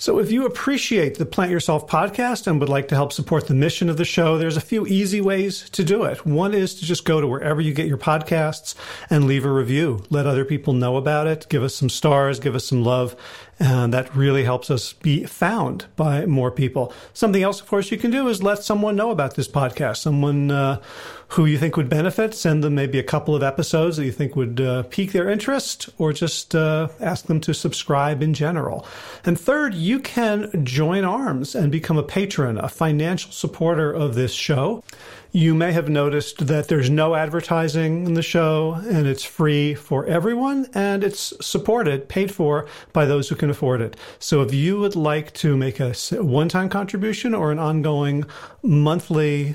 So, if you appreciate the Plant Yourself podcast and would like to help support the mission of the show, there's a few easy ways to do it. One is to just go to wherever you get your podcasts and leave a review. Let other people know about it. Give us some stars, give us some love. And that really helps us be found by more people. Something else, of course, you can do is let someone know about this podcast. Someone uh, who you think would benefit. Send them maybe a couple of episodes that you think would uh, pique their interest, or just uh, ask them to subscribe in general. And third, you can join arms and become a patron, a financial supporter of this show. You may have noticed that there's no advertising in the show and it's free for everyone and it's supported, paid for by those who can afford it. So if you would like to make a one time contribution or an ongoing monthly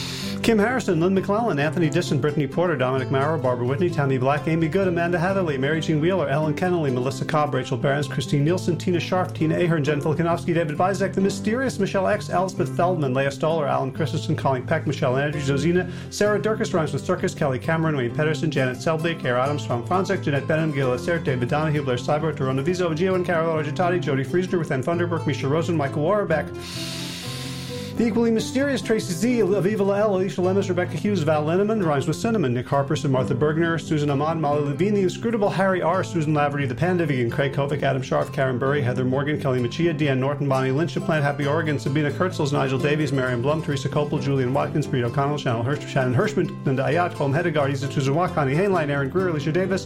Kim Harrison, Lynn McClellan, Anthony Disson, Brittany Porter, Dominic Mara, Barbara Whitney, Tammy Black, Amy Good, Amanda Hatherley, Mary Jean Wheeler, Ellen Kennelly, Melissa Cobb, Rachel Barons, Christine Nielsen, Tina Sharp, Tina Ahern, Jen Volkanovsky, David Bizek, The Mysterious, Michelle X, Elspeth Feldman, Leah Stoller, Alan Christensen, Colleen Peck, Michelle Andrews, Josina, Sarah Durkis, Rhymes with Circus, Kelly Cameron, Wayne Pedersen, Janet Selby, Care Adams, Tom Franzek, Jeanette Benham, Gil Sert, David Donahue, Blair Cyber, Dorona Vizo, Gio and Carol Argentati, Jody Friesner, with Ann Thunderberg, Misha Rosen, Michael Warbeck. The equally mysterious Tracy Z, Aviva Lael, Alicia Lemus, Rebecca Hughes, Val Linneman, Rhymes with Cinnamon, Nick Harperson, Martha Bergner, Susan Ahmad, Molly Levine, the inscrutable Harry R, Susan Laverty, the Panda Vegan, Craig Kovic, Adam Sharf, Karen Burry, Heather Morgan, Kelly Machia, Deanne Norton, Bonnie Lynch, Plant Happy Oregon, Sabina Kurtzels, Nigel Davies, Marion Blum, Teresa Copel, Julian Watkins, Breed O'Connell, Shannon, Hirsch, Shannon Hirschman, Linda Ayat, Colm Hedegard, Isa Tuzawak, Connie Hainline, Aaron Greer, Alicia Davis,